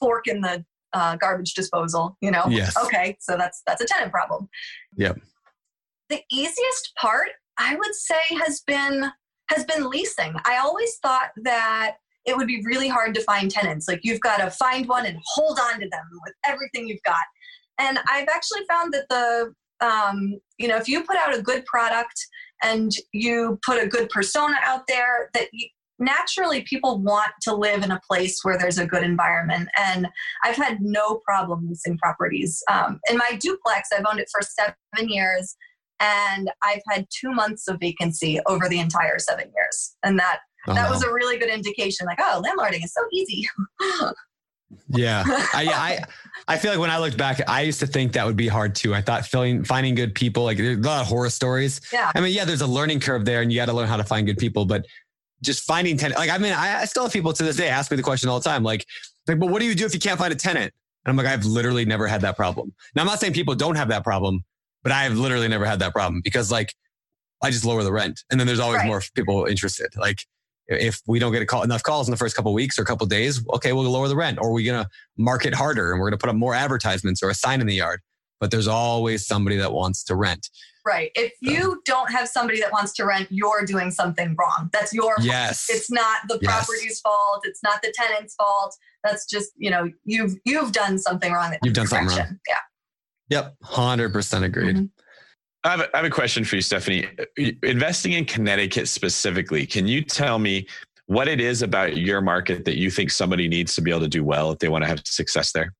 fork in the uh, garbage disposal, you know? Yes. Okay, so that's that's a tenant problem. Yep. The easiest part, I would say, has been has been leasing. I always thought that it would be really hard to find tenants. Like you've got to find one and hold on to them with everything you've got. And I've actually found that the um, you know if you put out a good product and you put a good persona out there, that you, naturally people want to live in a place where there's a good environment. And I've had no problem leasing properties. Um, in my duplex, I've owned it for seven years, and I've had two months of vacancy over the entire seven years, and that Oh, that wow. was a really good indication. Like, oh, landlording is so easy. Yeah, I, I I feel like when I looked back, I used to think that would be hard too. I thought filling, finding good people, like there's a lot of horror stories. yeah, I mean, yeah, there's a learning curve there, and you got to learn how to find good people. But just finding tenant, like I mean, I, I still have people to this day ask me the question all the time, like, like, but what do you do if you can't find a tenant? And I'm like, I've literally never had that problem. Now, I'm not saying people don't have that problem, but I have literally never had that problem because, like, I just lower the rent, and then there's always Right. more people interested. Like, if we don't get a call, enough calls in the first couple of weeks or a couple of days, okay, we'll lower the rent, or we're gonna market harder and we're gonna put up more advertisements or a sign in the yard. But there's always somebody that wants to rent. right. If you don't have somebody that wants to rent, you're doing something wrong. That's your fault. Yes. It's not the Yes. property's fault. It's not the tenant's fault. That's just you know you've you've done something wrong. You've done needs something wrong. Yeah. Yep, hundred percent agreed. Mhm. I have, a, I have a question for you, Stephanie. Investing in Connecticut specifically, can you tell me what it is about your market that you think somebody needs to be able to do well if they want to have success there?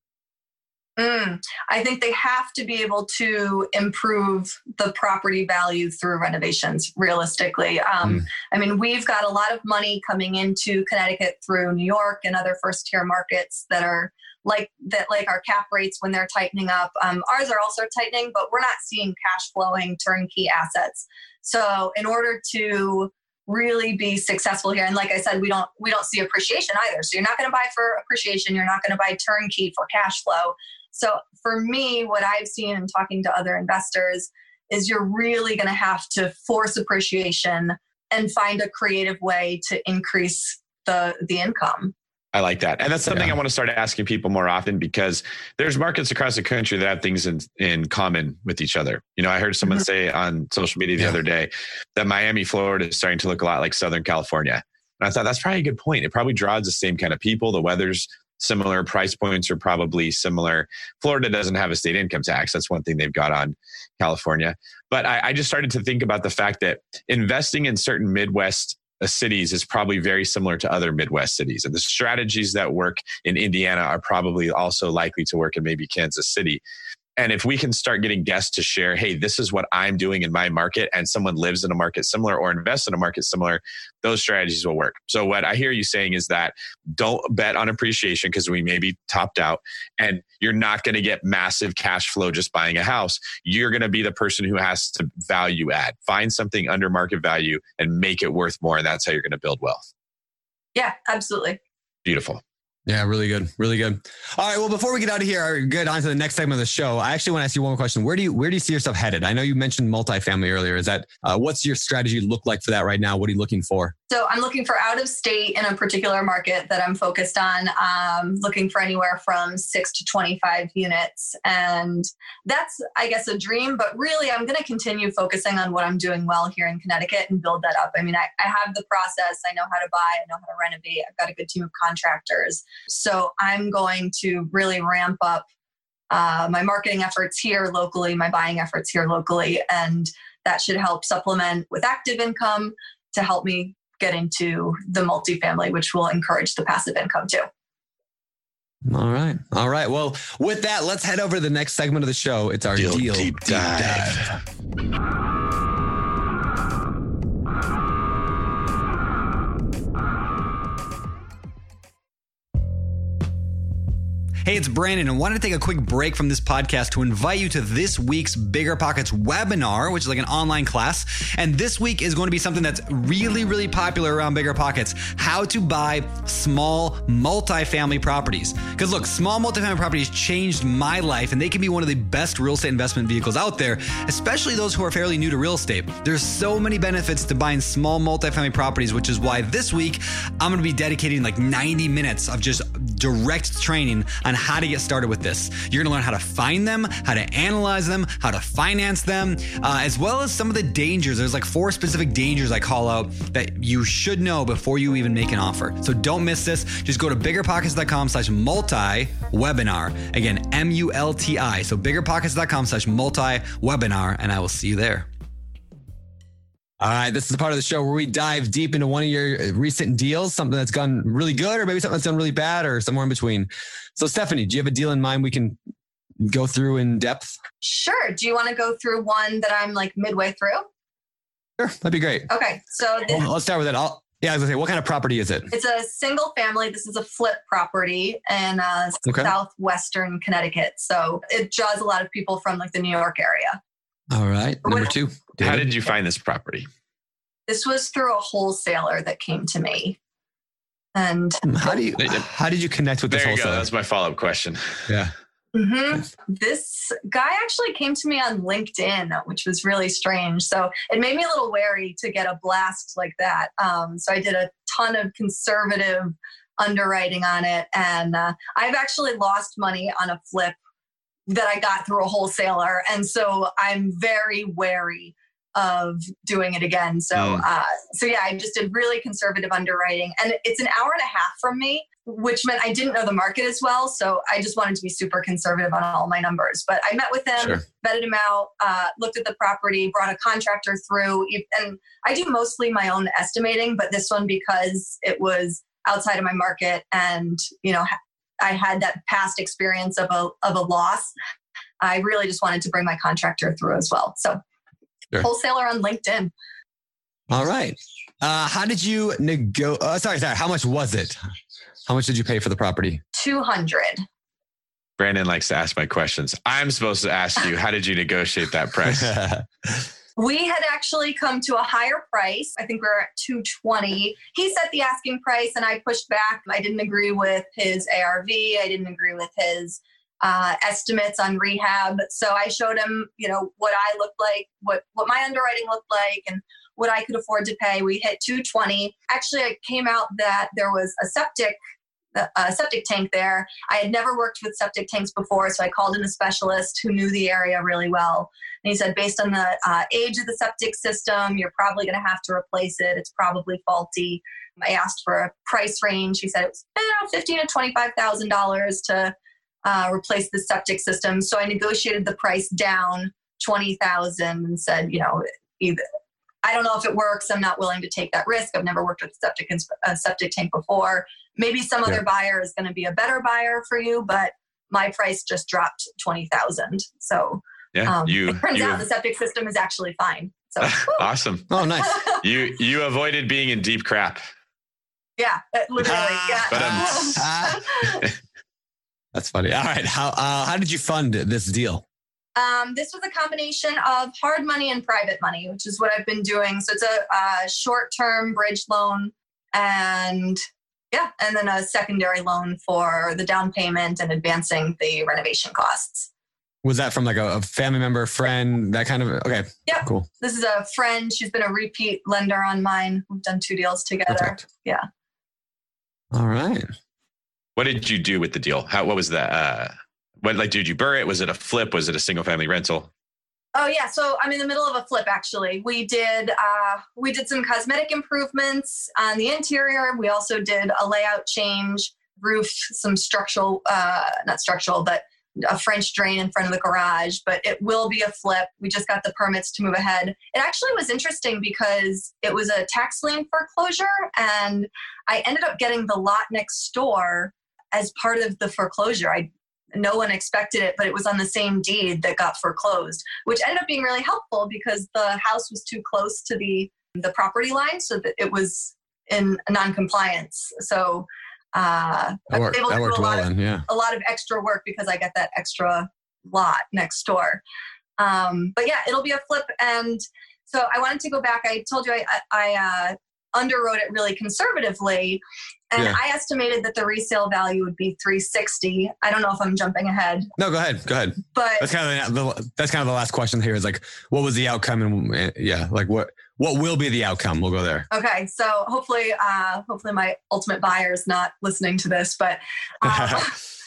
Mm, I think they have to be able to improve the property value through renovations realistically. Um, Mm. I mean, we've got a lot of money coming into Connecticut through New York and other first tier markets that are like that, like our cap rates when they're tightening up. Um, ours are also tightening, but we're not seeing cash flowing turnkey assets. So, in order to really be successful here and like i said we don't we don't see appreciation either so you're not going to buy for appreciation you're not going to buy turnkey for cash flow so for me, what I've seen in talking to other investors is you're really going to have to force appreciation and find a creative way to increase the the income. I like that. And that's something Yeah. I want to start asking people more often because there's markets across the country that have things in, in common with each other. You know, I heard someone Mhm. say on social media the Yeah. other day that Miami, Florida is starting to look a lot like Southern California. And I thought that's probably a good point. It probably draws the same kind of people. The weather's similar. Price points are probably similar. Florida doesn't have a state income tax. That's one thing they've got on California. But I, I just started to think about the fact that investing in certain Midwest Uh, cities is probably very similar to other Midwest cities. And the strategies that work in Indiana are probably also likely to work in maybe Kansas City. And if we can start getting guests to share, hey, this is what I'm doing in my market, and someone lives in a market similar or invests in a market similar, those strategies will work. So, what I hear you saying is that don't bet on appreciation because we may be topped out, and you're not going to get massive cash flow just buying a house. You're going to be the person who has to value add, find something under market value and make it worth more. And that's how you're going to build wealth. Yeah, absolutely. Beautiful. Yeah, really good, really good. All right, well, before we get out of here, get on to the next segment of the show. I actually want to ask you one more question. Where do you where do you see yourself headed? I know you mentioned multifamily earlier. Is that uh, what's your strategy look like for that right now? What are you looking for? So I'm looking for out of state in a particular market that I'm focused on. Um, looking for anywhere from six to 25 units, and that's I guess a dream. But really, I'm going to continue focusing on what I'm doing well here in Connecticut and build that up. I mean, I, I have the process. I know how to buy. I know how to renovate. I've got a good team of contractors. So I'm going to really ramp up uh, my marketing efforts here locally, my buying efforts here locally, and that should help supplement with active income to help me get into the multifamily, which will encourage the passive income too. All right. All right. Well, with that, let's head over to the next segment of the show. It's our deal, deal deep, dive. Deep dive. Hey, it's Brandon, and wanted to take a quick break from this podcast to invite you to this week's Bigger Pockets webinar, which is like an online class. And this week is going to be something that's really, really popular around Bigger Pockets how to buy small multifamily properties. Because look, small multifamily properties changed my life, and they can be one of the best real estate investment vehicles out there, especially those who are fairly new to real estate. There's so many benefits to buying small multifamily properties, which is why this week I'm going to be dedicating like 90 minutes of just direct training on how to get started with this. You're gonna learn how to find them, how to analyze them, how to finance them, uh, as well as some of the dangers. There's like four specific dangers I call out that you should know before you even make an offer. So don't miss this. Just go to biggerpockets.com slash multi webinar. Again, M U L T I. So biggerpockets.com slash multi webinar, and I will see you there. All right, this is the part of the show where we dive deep into one of your recent deals, something that's gone really good, or maybe something that's done really bad, or somewhere in between. So, Stephanie, do you have a deal in mind we can go through in depth? Sure. Do you want to go through one that I'm like midway through? Sure, that'd be great. Okay, so this, well, let's start with it. I'll, yeah, I was gonna say, what kind of property is it? It's a single family. This is a flip property in uh, okay. southwestern Connecticut. So it draws a lot of people from like the New York area. All right. Number two. David. How did you find this property? This was through a wholesaler that came to me. And hmm, how do you how did you connect with this wholesaler? That's my follow up question. Yeah. Mm-hmm. This guy actually came to me on LinkedIn, which was really strange. So it made me a little wary to get a blast like that. Um, so I did a ton of conservative underwriting on it, and uh, I've actually lost money on a flip that I got through a wholesaler. And so I'm very wary of doing it again. So, mm. uh, so yeah, I just did really conservative underwriting, and it's an hour and a half from me, which meant I didn't know the market as well. So I just wanted to be super conservative on all my numbers. But I met with him, sure. vetted him out, uh, looked at the property, brought a contractor through, and I do mostly my own estimating. But this one because it was outside of my market, and you know I had that past experience of a of a loss. I really just wanted to bring my contractor through as well. So, sure. wholesaler on LinkedIn. All right. Uh, how did you nego? Uh, sorry, sorry. How much was it? How much did you pay for the property? Two hundred. Brandon likes to ask my questions. I'm supposed to ask you, how did you negotiate that price? We had actually come to a higher price. I think we are at 220. He set the asking price and I pushed back. I didn't agree with his ARV. I didn't agree with his uh, estimates on rehab. So I showed him, you know, what I looked like, what what my underwriting looked like, and what I could afford to pay. We hit 220. Actually, it came out that there was a septic a septic tank there. I had never worked with septic tanks before, so I called in a specialist who knew the area really well. And he said, based on the uh, age of the septic system, you're probably going to have to replace it. It's probably faulty. I asked for a price range. He said it was know, fifteen to twenty-five thousand dollars to uh, replace the septic system. So I negotiated the price down twenty thousand and said, you know, either I don't know if it works. I'm not willing to take that risk. I've never worked with septic a septic tank before. Maybe some yeah. other buyer is going to be a better buyer for you, but my price just dropped twenty thousand. So yeah, um, you, it turns you, out the septic system is actually fine. So awesome. Oh, nice. you you avoided being in deep crap. Yeah, literally. yeah. But, um, that's funny. All right, how uh, how did you fund this deal? Um, this was a combination of hard money and private money, which is what I've been doing. So it's a, short term bridge loan and yeah, and then a secondary loan for the down payment and advancing the renovation costs. Was that from like a, a family member, friend, that kind of? Okay. Yeah. Cool. This is a friend. She's been a repeat lender on mine. We've done two deals together. Perfect. Yeah. All right. What did you do with the deal? How? What was that? Uh, what like did you BRRRR it? Was it a flip? Was it a single family rental? Oh yeah, so I'm in the middle of a flip actually. We did uh, we did some cosmetic improvements on the interior. We also did a layout change, roof, some structural uh, not structural, but a French drain in front of the garage. But it will be a flip. We just got the permits to move ahead. It actually was interesting because it was a tax lien foreclosure, and I ended up getting the lot next door as part of the foreclosure. I no one expected it, but it was on the same deed that got foreclosed, which ended up being really helpful because the house was too close to the the property line, so that it was in non-compliance. So uh, that worked, that worked well. Of, yeah, a lot of extra work because I got that extra lot next door. Um, but yeah, it'll be a flip, and so I wanted to go back. I told you I, I uh, underwrote it really conservatively and yeah. I estimated that the resale value would be 360. I don't know if I'm jumping ahead. No, go ahead. Go ahead. But that's kind of the, that's kind of the last question here is like, what was the outcome? And eh, yeah, like what, what will be the outcome? We'll go there. Okay. So hopefully, uh, hopefully my ultimate buyer is not listening to this, but, um,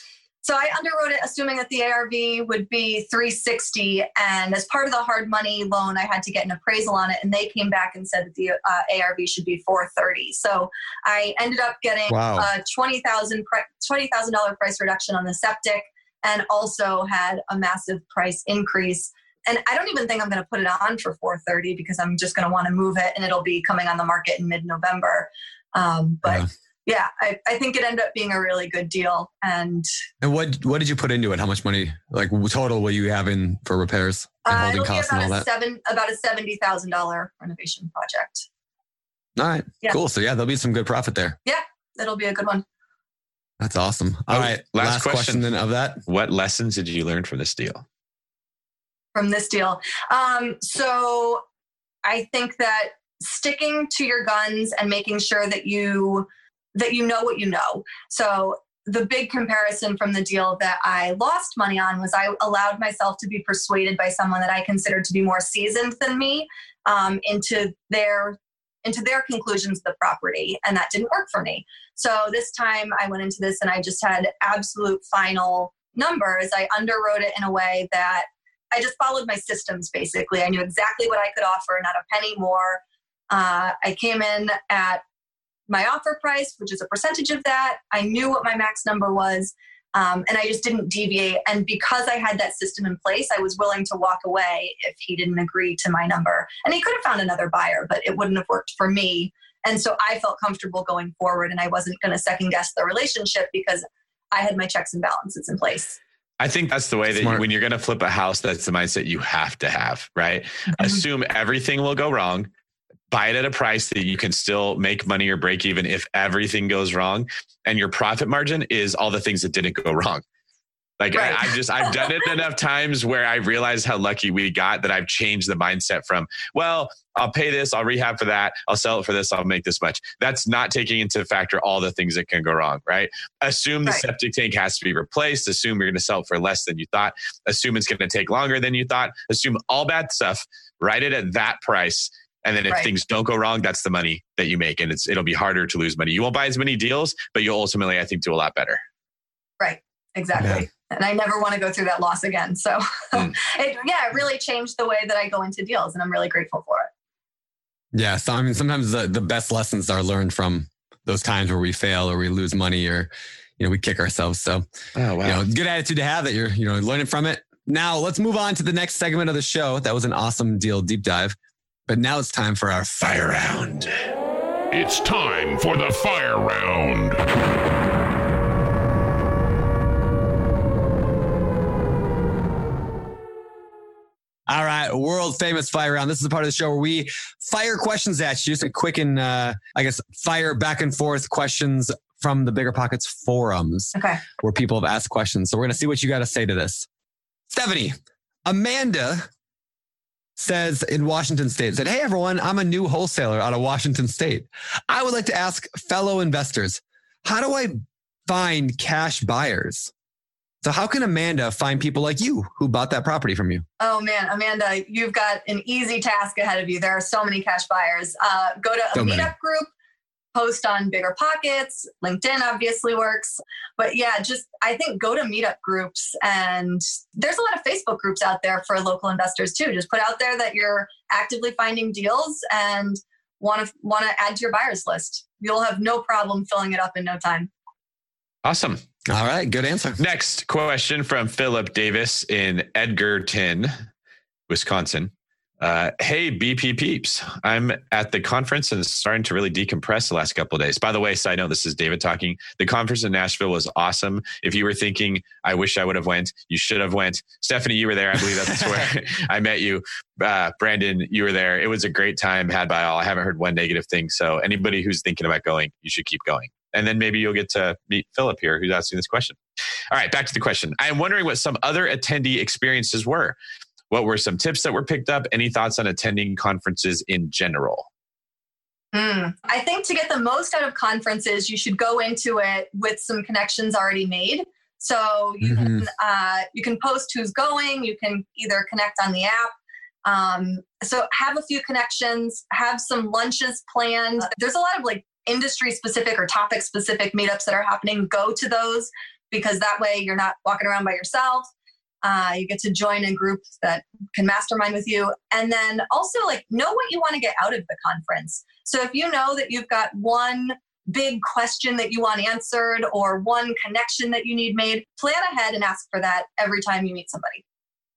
So I underwrote it assuming that the ARV would be 360. And as part of the hard money loan, I had to get an appraisal on it. And they came back and said that the uh, ARV should be 430. So I ended up getting wow. a $20,000 $20, price reduction on the septic and also had a massive price increase. And I don't even think I'm going to put it on for 430 because I'm just going to want to move it and it'll be coming on the market in mid November. Um, but yeah yeah, I, I think it ended up being a really good deal. And and what what did you put into it? How much money, like total, will you have in for repairs and uh, holding costs and all that? Seven about a seventy thousand dollar renovation project. All right, yeah. cool. So yeah, there'll be some good profit there. Yeah, it'll be a good one. That's awesome. All oh, right, last, last question. question then of that. What lessons did you learn from this deal? From this deal, um, so I think that sticking to your guns and making sure that you that you know what you know. So the big comparison from the deal that I lost money on was I allowed myself to be persuaded by someone that I considered to be more seasoned than me um, into their into their conclusions of the property, and that didn't work for me. So this time I went into this and I just had absolute final numbers. I underwrote it in a way that I just followed my systems basically. I knew exactly what I could offer, not a penny more. Uh, I came in at my offer price, which is a percentage of that. I knew what my max number was. Um, and I just didn't deviate. And because I had that system in place, I was willing to walk away if he didn't agree to my number. And he could have found another buyer, but it wouldn't have worked for me. And so I felt comfortable going forward, and I wasn't going to second guess the relationship because I had my checks and balances in place. I think that's the way that you, when you're going to flip a house, that's the mindset you have to have, right? Mm-hmm. Assume everything will go wrong buy it at a price that you can still make money or break even if everything goes wrong and your profit margin is all the things that didn't go wrong like right. I, I, just i've done it enough times where i realized how lucky we got that i've changed the mindset from well i'll pay this i'll rehab for that i'll sell it for this i'll make this much that's not taking into factor all the things that can go wrong right assume the right. septic tank has to be replaced assume you're going to sell it for less than you thought assume it's going to take longer than you thought assume all bad stuff write it at that price And then if Right. things don't go wrong, that's the money that you make. And it's it'll be harder to lose money. You won't buy as many deals, but you'll ultimately, I think, do a lot better. Right. Exactly. Yeah. And I never want to go through that loss again. So Mm. it, yeah, it really changed the way that I go into deals and I'm really grateful for it. Yeah. So, I mean, sometimes the, the best lessons are learned from those times where we fail or we lose money or, you know, we kick ourselves. So, Oh wow. you know, good attitude to have that you're, you know, learning from it. Now let's move on to the next segment of the show. That was an awesome deal deep dive. But now it's time for our fire round. It's time for the fire round. All right, world famous fire round. This is the part of the show where we fire questions at you, some quick and uh, I guess fire back and forth questions from the Bigger Pockets forums Okay. where people have asked questions. So we're gonna see what you got to say to this. Stephanie, Amanda says in Washington State said, "Hey everyone, I'm a new wholesaler out of Washington State. I would like to ask fellow investors, how do I find cash buyers?" So how can Amanda find people like you who bought that property from you? Oh man, Amanda, you've got an easy task ahead of you. There are so many cash buyers. Uh, go to a So many. meetup group, post on Bigger Pockets. LinkedIn obviously works. But yeah, just I think go to meetup groups and there's a lot of Facebook groups out there for local investors too. Just put out there that you're actively finding deals and want to want to add to your buyers list. You'll have no problem filling it up in no time. awesome. All right, good answer. Next question from Philip Davis in Edgerton, Wisconsin. Uh, hey, BP peeps. I'm at the conference and starting to really decompress the last couple of days. By the way, side note, this is David talking. The conference in Nashville was awesome. If you were thinking, I wish I would have went, you should have went. Stephanie, you were there. I believe that's where I met you. Uh, Brandon, you were there. It was a great time had by all. I haven't heard one negative thing. So anybody who's thinking about going, you should keep going. And then maybe you'll get to meet Philip here, who's asking this question. All right, back to the question. I am wondering what some other attendee experiences were. What were some tips that were picked up? Any thoughts on attending conferences in general? Hmm. I think to get the most out of conferences, you should go into it with some connections already made. So you can uh, you can post who's going. You can either connect on the app. Um, so have a few connections. Have some lunches planned. There's a lot of like industry specific or topic specific meetups that are happening. Go to those because that way you're not walking around by yourself. Uh, you get to join a group that can mastermind with you, and then also like know what you want to get out of the conference. So if you know that you've got one big question that you want answered or one connection that you need made, plan ahead and ask for that every time you meet somebody.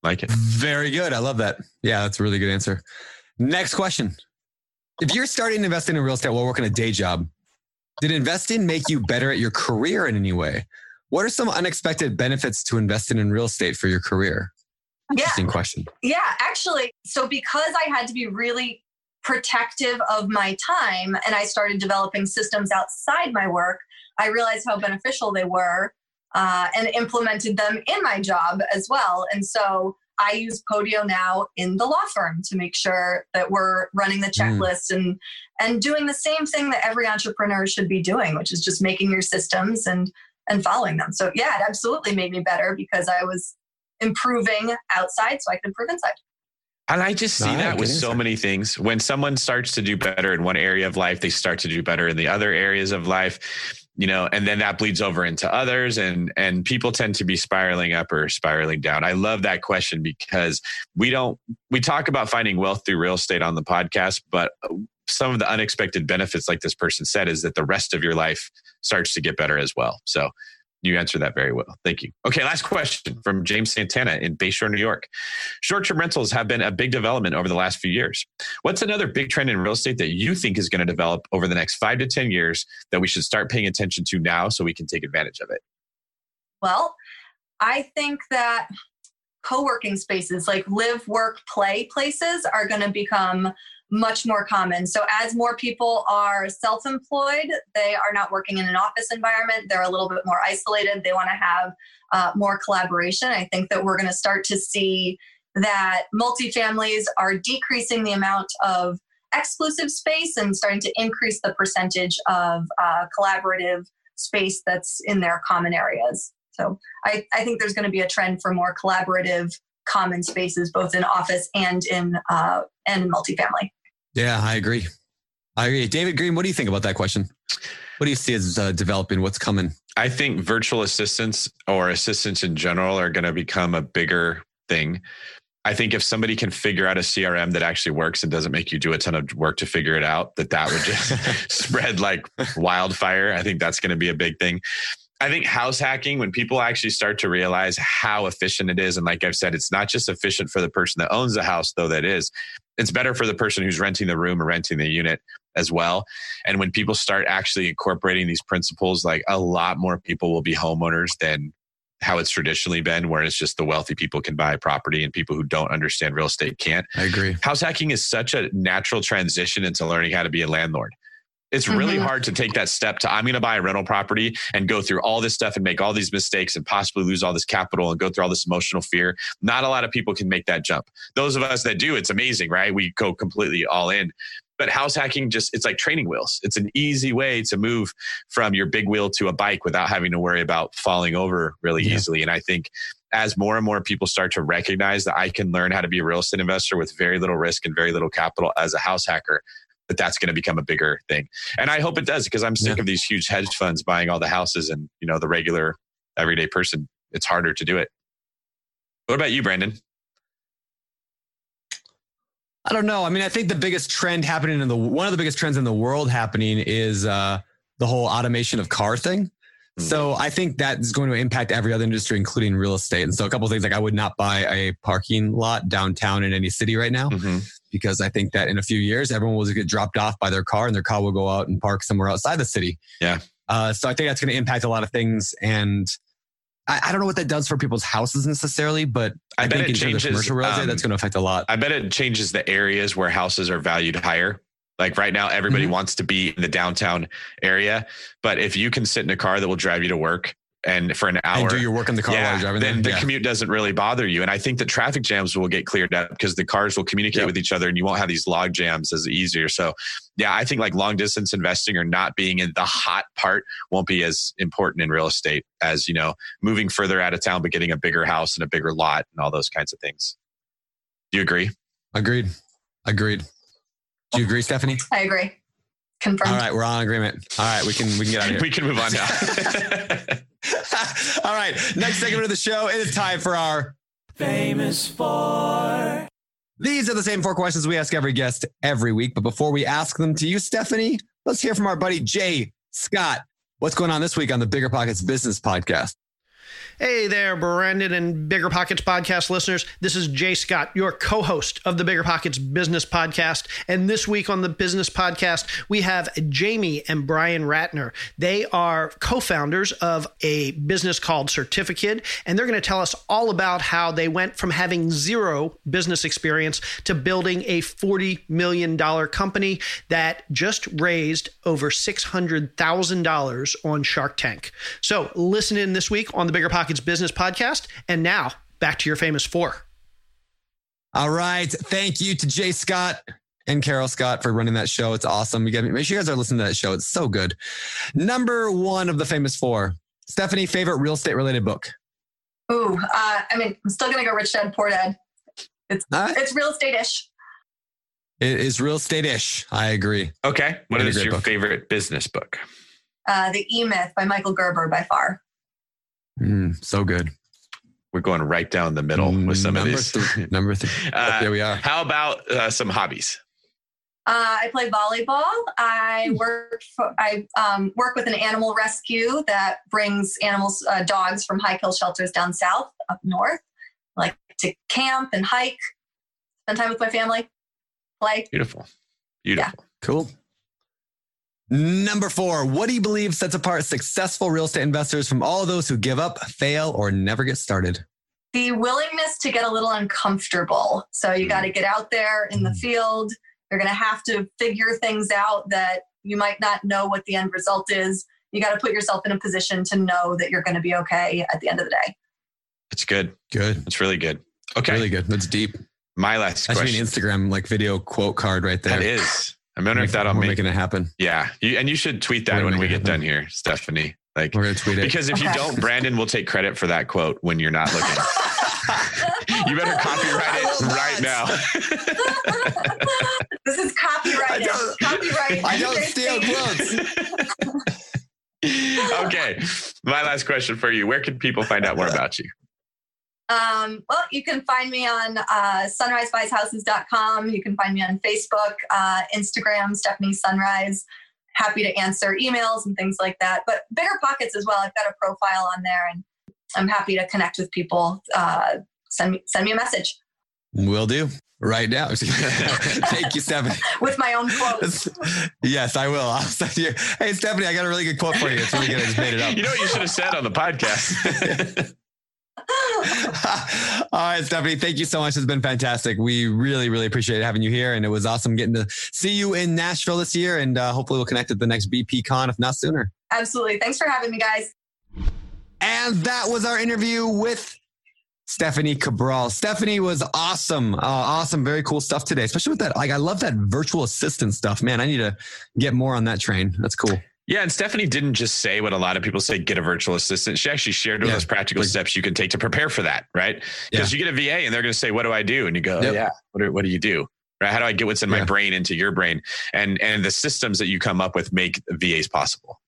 Like it. Very good. I love that. Yeah, that's a really good answer. Next question. If you're starting investing in real estate while working a day job, did investing make you better at your career in any way? What are some unexpected benefits to investing in real estate for your career? Yeah. Interesting question. Yeah, actually, so because I had to be really protective of my time and I started developing systems outside my work, I realized how beneficial they were uh, and implemented them in my job as well. And so I use Podio now in the law firm to make sure that we're running the Mm. checklist and and doing the same thing that every entrepreneur should be doing, which is just making your systems and and following them. So yeah, it absolutely made me better because I was improving outside so I could improve inside. And I just see All right, that with so answer. many things. When someone starts to do better in one area of life, they start to do better in the other areas of life, you know, and then that bleeds over into others and and people tend to be spiraling up or spiraling down. I love that question because we don't we talk about finding wealth through real estate on the podcast, but some of the unexpected benefits like this person said is that the rest of your life starts to get better as well. So you answered that very well. Thank you. Okay, last question from James Santana in Bayshore, New York. Short term rentals have been a big development over the last few years. What's another big trend in real estate that you think is going to develop over the next five to 10 years that we should start paying attention to now so we can take advantage of it? Well, I think that co-working spaces like live work play places are going to become much more common. So as more people are self-employed they are not working in an office environment. They're a little bit more isolated. They want to have uh, more collaboration. I think that we're going to start to see that multifamilies are decreasing the amount of exclusive space and starting to increase the percentage of uh, collaborative space that's in their common areas. So I, I think there's going to be a trend for more collaborative common spaces, both in office and in uh, and in multifamily. Yeah, I agree. I agree. David Greene, what do you think about that question? What do you see as uh, developing? What's coming? I think virtual assistants or assistants in general are going to become a bigger thing. I think if somebody can figure out a CRM that actually works and doesn't make you do a ton of work to figure it out, that that would just spread like wildfire. I think that's going to be a big thing. I think house hacking, when people actually start to realize how efficient it is, and like I've said, it's not just efficient for the person that owns the house, though that is, it's better for the person who's renting the room or renting the unit as well. And when people start actually incorporating these principles, like a lot more people will be homeowners than how it's traditionally been, where it's just the wealthy people can buy property and people who don't understand real estate can't. I agree. House hacking is such a natural transition into learning how to be a landlord. It's really Mhm. hard to take that step to I'm going to buy a rental property and go through all this stuff and make all these mistakes and possibly lose all this capital and go through all this emotional fear. Not a lot of people can make that jump. Those of us that do, it's amazing, right? We go completely all in. But house hacking just it's like training wheels. It's an easy way to move from your big wheel to a bike without having to worry about falling over really Yeah. easily. And I think as more and more people start to recognize that I can learn how to be a real estate investor with very little risk and very little capital as a house hacker, that that's going to become a bigger thing. And I hope it does because I'm sick Yeah. of these huge hedge funds buying all the houses and, you know, the regular everyday person, it's harder to do it. What about you, Brandon? I don't know. I mean, I think the biggest trend happening in the one of the biggest trends in the world happening is uh, the whole automation of car thing. Mm. So I think that is going to impact every other industry, including real estate. And so a couple of things like I would not buy a parking lot downtown in any city right now Mhm. Because I think that in a few years everyone will get dropped off by their car and their car will go out and park somewhere outside the city. Yeah. Uh, so I think that's going to impact a lot of things. And I, I don't know what that does for people's houses necessarily, but I I, bet think it in terms changes, commercial real estate, um, that's going to affect a lot. I bet it changes the areas where houses are valued higher. Like right now, everybody Mhm. wants to be in the downtown area. But if you can sit in a car that will drive you to work and for an hour and do your work in the car while you're driving then there. the Yeah. commute doesn't really bother you. And I think that traffic jams will get cleared up because the cars will communicate Yep. with each other and you won't have these log jams as easier. So yeah, I think like long distance investing or not being in the hot part won't be as important in real estate as, you know, moving further out of town, but getting a bigger house and a bigger lot and all those kinds of things. Do you agree? Agreed. Agreed. Do you agree, Stephanie? I agree. Confirmed. All right, we're on agreement. All right, we can we can get out of here. we can move on now. All right, next segment of the show. It is time for our famous four. These are the same four questions we ask every guest every week. But before we ask them to you, Stephanie, let's hear from our buddy Jay Scott. What's going on this week on the Bigger Pockets Business Podcast? Hey there, Brandon and Bigger Pockets podcast listeners. This is Jay Scott, your co host of the Bigger Pockets Business Podcast. And this week on the Business Podcast, we have Jamie and Brian Ratner. They are co founders of a business called Certificate, and they're going to tell us all about how they went from having zero business experience to building a $40 million company that just raised over $600,000 on Shark Tank. So listen in this week on the Bigger Pockets Business Podcast. And now back to your famous four. All right. Thank you to Jay Scott and Carol Scott for running that show. It's awesome. You got make sure you guys are listening to that show. It's so good. Number one of the famous four. Stephanie, favorite real estate related book. Ooh, uh, I mean, I'm still gonna go Rich Dad Poor Dad. All right. It's real estate ish. It is real estate ish. I agree. okay. What Really is great your book. favorite business book? Uh, the E Myth by Michael Gerber by far. Mm, so good. We're going right down the middle with some of these. Three, number three. Uh, there we are. How about uh, some hobbies? Uh, I play volleyball. I work for, I um, work with an animal rescue that brings animals, uh, dogs from high kill shelters down south, up north. I like to camp and hike, spend time with my family, play. Beautiful. Beautiful. Cool. Number four. What do you believe sets apart successful real estate investors from all those who give up, fail, or never get started? The willingness to get a little uncomfortable. So you mm. got to get out there in the mm. field. You're going to have to figure things out that you might not know what the end result is. You got to put yourself in a position to know that you're going to be okay at the end of the day. It's good. Good. It's really good. Okay. Really good. That's deep. My last That should be question. an Instagram like video quote card right there. That is. I wonder if that'll We're make. making it happen. Yeah. You, and you should tweet that when we make it get done here, Stephanie. Like, We're gonna tweet it. because if you don't, Brandon will take credit for that quote when you're not looking. You better copyright it oh, right now. this is copyrighted. I don't- Copyright. I don't steal quotes. okay. My last question for you. Where can people find out more about you? Um, well, you can find me on uh, sunrisebuyshouses.com. You can find me on Facebook, uh, Instagram, Stephanie Sunrise. Happy to answer emails and things like that. But Bigger Pockets as well. I've got a profile on there and I'm happy to connect with people. Uh, send, me, send me a message Will do right now. Thank you, Stephanie. with my own quotes. yes, I will. I'll send you. Hey, Stephanie, I got a really good quote for you. It's really good. I just made it up. You know what you should have said on the podcast? All right, Stephanie, thank you so much. It's been fantastic. We really, really appreciate having you here. And it was awesome getting to see you in Nashville this year. And uh, hopefully we'll connect at the next BP Con, if not sooner. Absolutely. Thanks for having me, guys. And that was our interview with Stephanie Cabral. Stephanie was awesome. Uh, awesome. Very cool stuff today, especially with that. Like, I love that virtual assistant stuff. Man, I need to get more on that train. That's cool. Yeah, and Stephanie didn't just say what a lot of people say, get a virtual assistant. She actually shared with Yeah. us practical Like- steps you can take to prepare for that, right? Because you get a VA and they're going to say, what do I do? And you go, Yep. yeah, what do, what do you do? Right? How do I get what's in my brain into your brain? And and the systems that you come up with make VAs possible.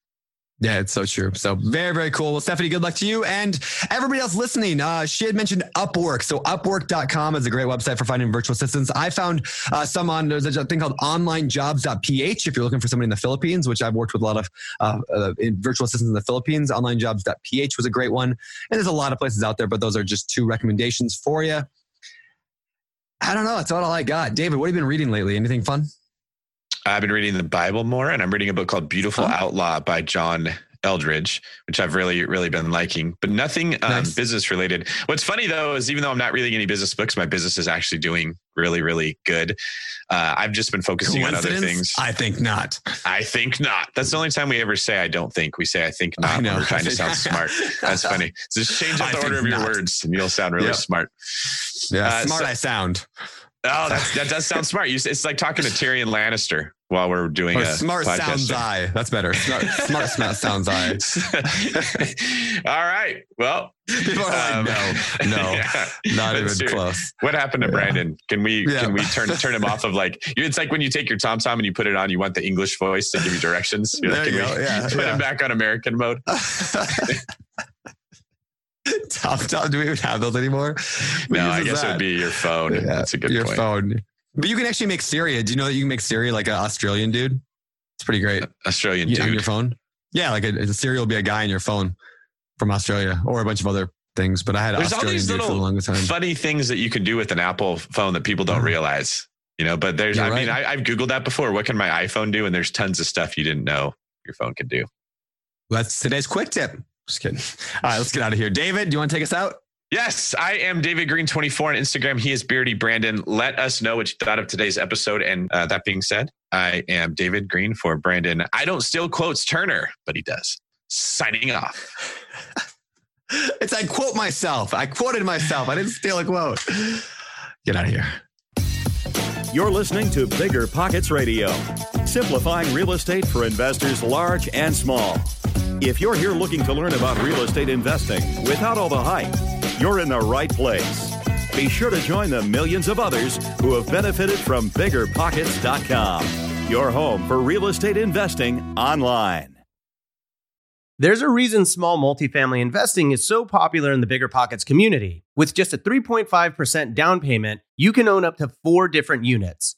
Yeah, it's so true. So very, very cool. Well, Stephanie, good luck to you and everybody else listening. Uh, she had mentioned Upwork. So upwork.com is a great website for finding virtual assistants. I found uh, some on, there's a thing called onlinejobs.ph if you're looking for somebody in the Philippines, which I've worked with a lot of uh, uh, virtual assistants in the Philippines. Onlinejobs.ph was a great one. And there's a lot of places out there, but those are just two recommendations for you. I don't know. That's all I got. David, what have you been reading lately? Anything fun? I've been reading the Bible more, and I'm reading a book called Beautiful Oh. Outlaw by John Eldredge, which I've really, really been liking, but nothing um, Nice. business related. What's funny though is even though I'm not reading any business books, my business is actually doing really, really good. Uh, I've just been focusing on other things. I think not. I think not. That's the only time we ever say I don't think. We say I think not when know. we're trying to sound smart. That's funny. Just change up I the order of your not. words and you'll sound really Yep. smart. Yeah, Uh, smart so- I sound. Oh, that's, that does sound smart. You, it's like talking to Tyrion Lannister while we're doing Or a smart sounds show. I. That's better. Smart, smart, smart sounds I. All right. Well, People are like, um, no, no, yeah. not Let's even close. What happened to Yeah. Brandon? Can we Yeah. can we turn turn him off of like it's like when you take your TomTom and you put it on, you want the English voice to give you directions. You're like, There you go. we Yeah, put him back on American mode. Do we even have those anymore? Who No, I guess it would be your phone. Yeah, That's a good your point. phone. But you can actually make Siri. Do you know that you can make Siri like an Australian dude? It's pretty great. Australian Yeah, on your phone. Yeah, like a, a Siri will be a guy on your phone from Australia or a bunch of other things. But I had There's all these dude for the little longest time. funny things that you can do with an Apple phone that people don't Mhm. realize. You know, but there's You're I mean, right. I, I've Googled that before. What can my iPhone do? And there's tons of stuff you didn't know your phone can do. That's today's quick tip. Just kidding. All right, let's get out of here. David, do you want to take us out? Yes, I am David Greene24 on Instagram. He is Beardy Brandon. Let us know what you thought of today's episode. And uh, that being said, I am David Greene for Brandon. I don't steal quotes Turner, but he does. Signing off. It's I quote myself. I quoted myself. I didn't steal a quote. Get out of here. You're listening to Bigger Pockets Radio, simplifying real estate for investors large and small. If you're here looking to learn about real estate investing without all the hype, you're in the right place. Be sure to join the millions of others who have benefited from biggerpockets.com, your home for real estate investing online. There's a reason small multifamily investing is so popular in the Bigger Pockets community. With just a 3.5% down payment, you can own up to four different units.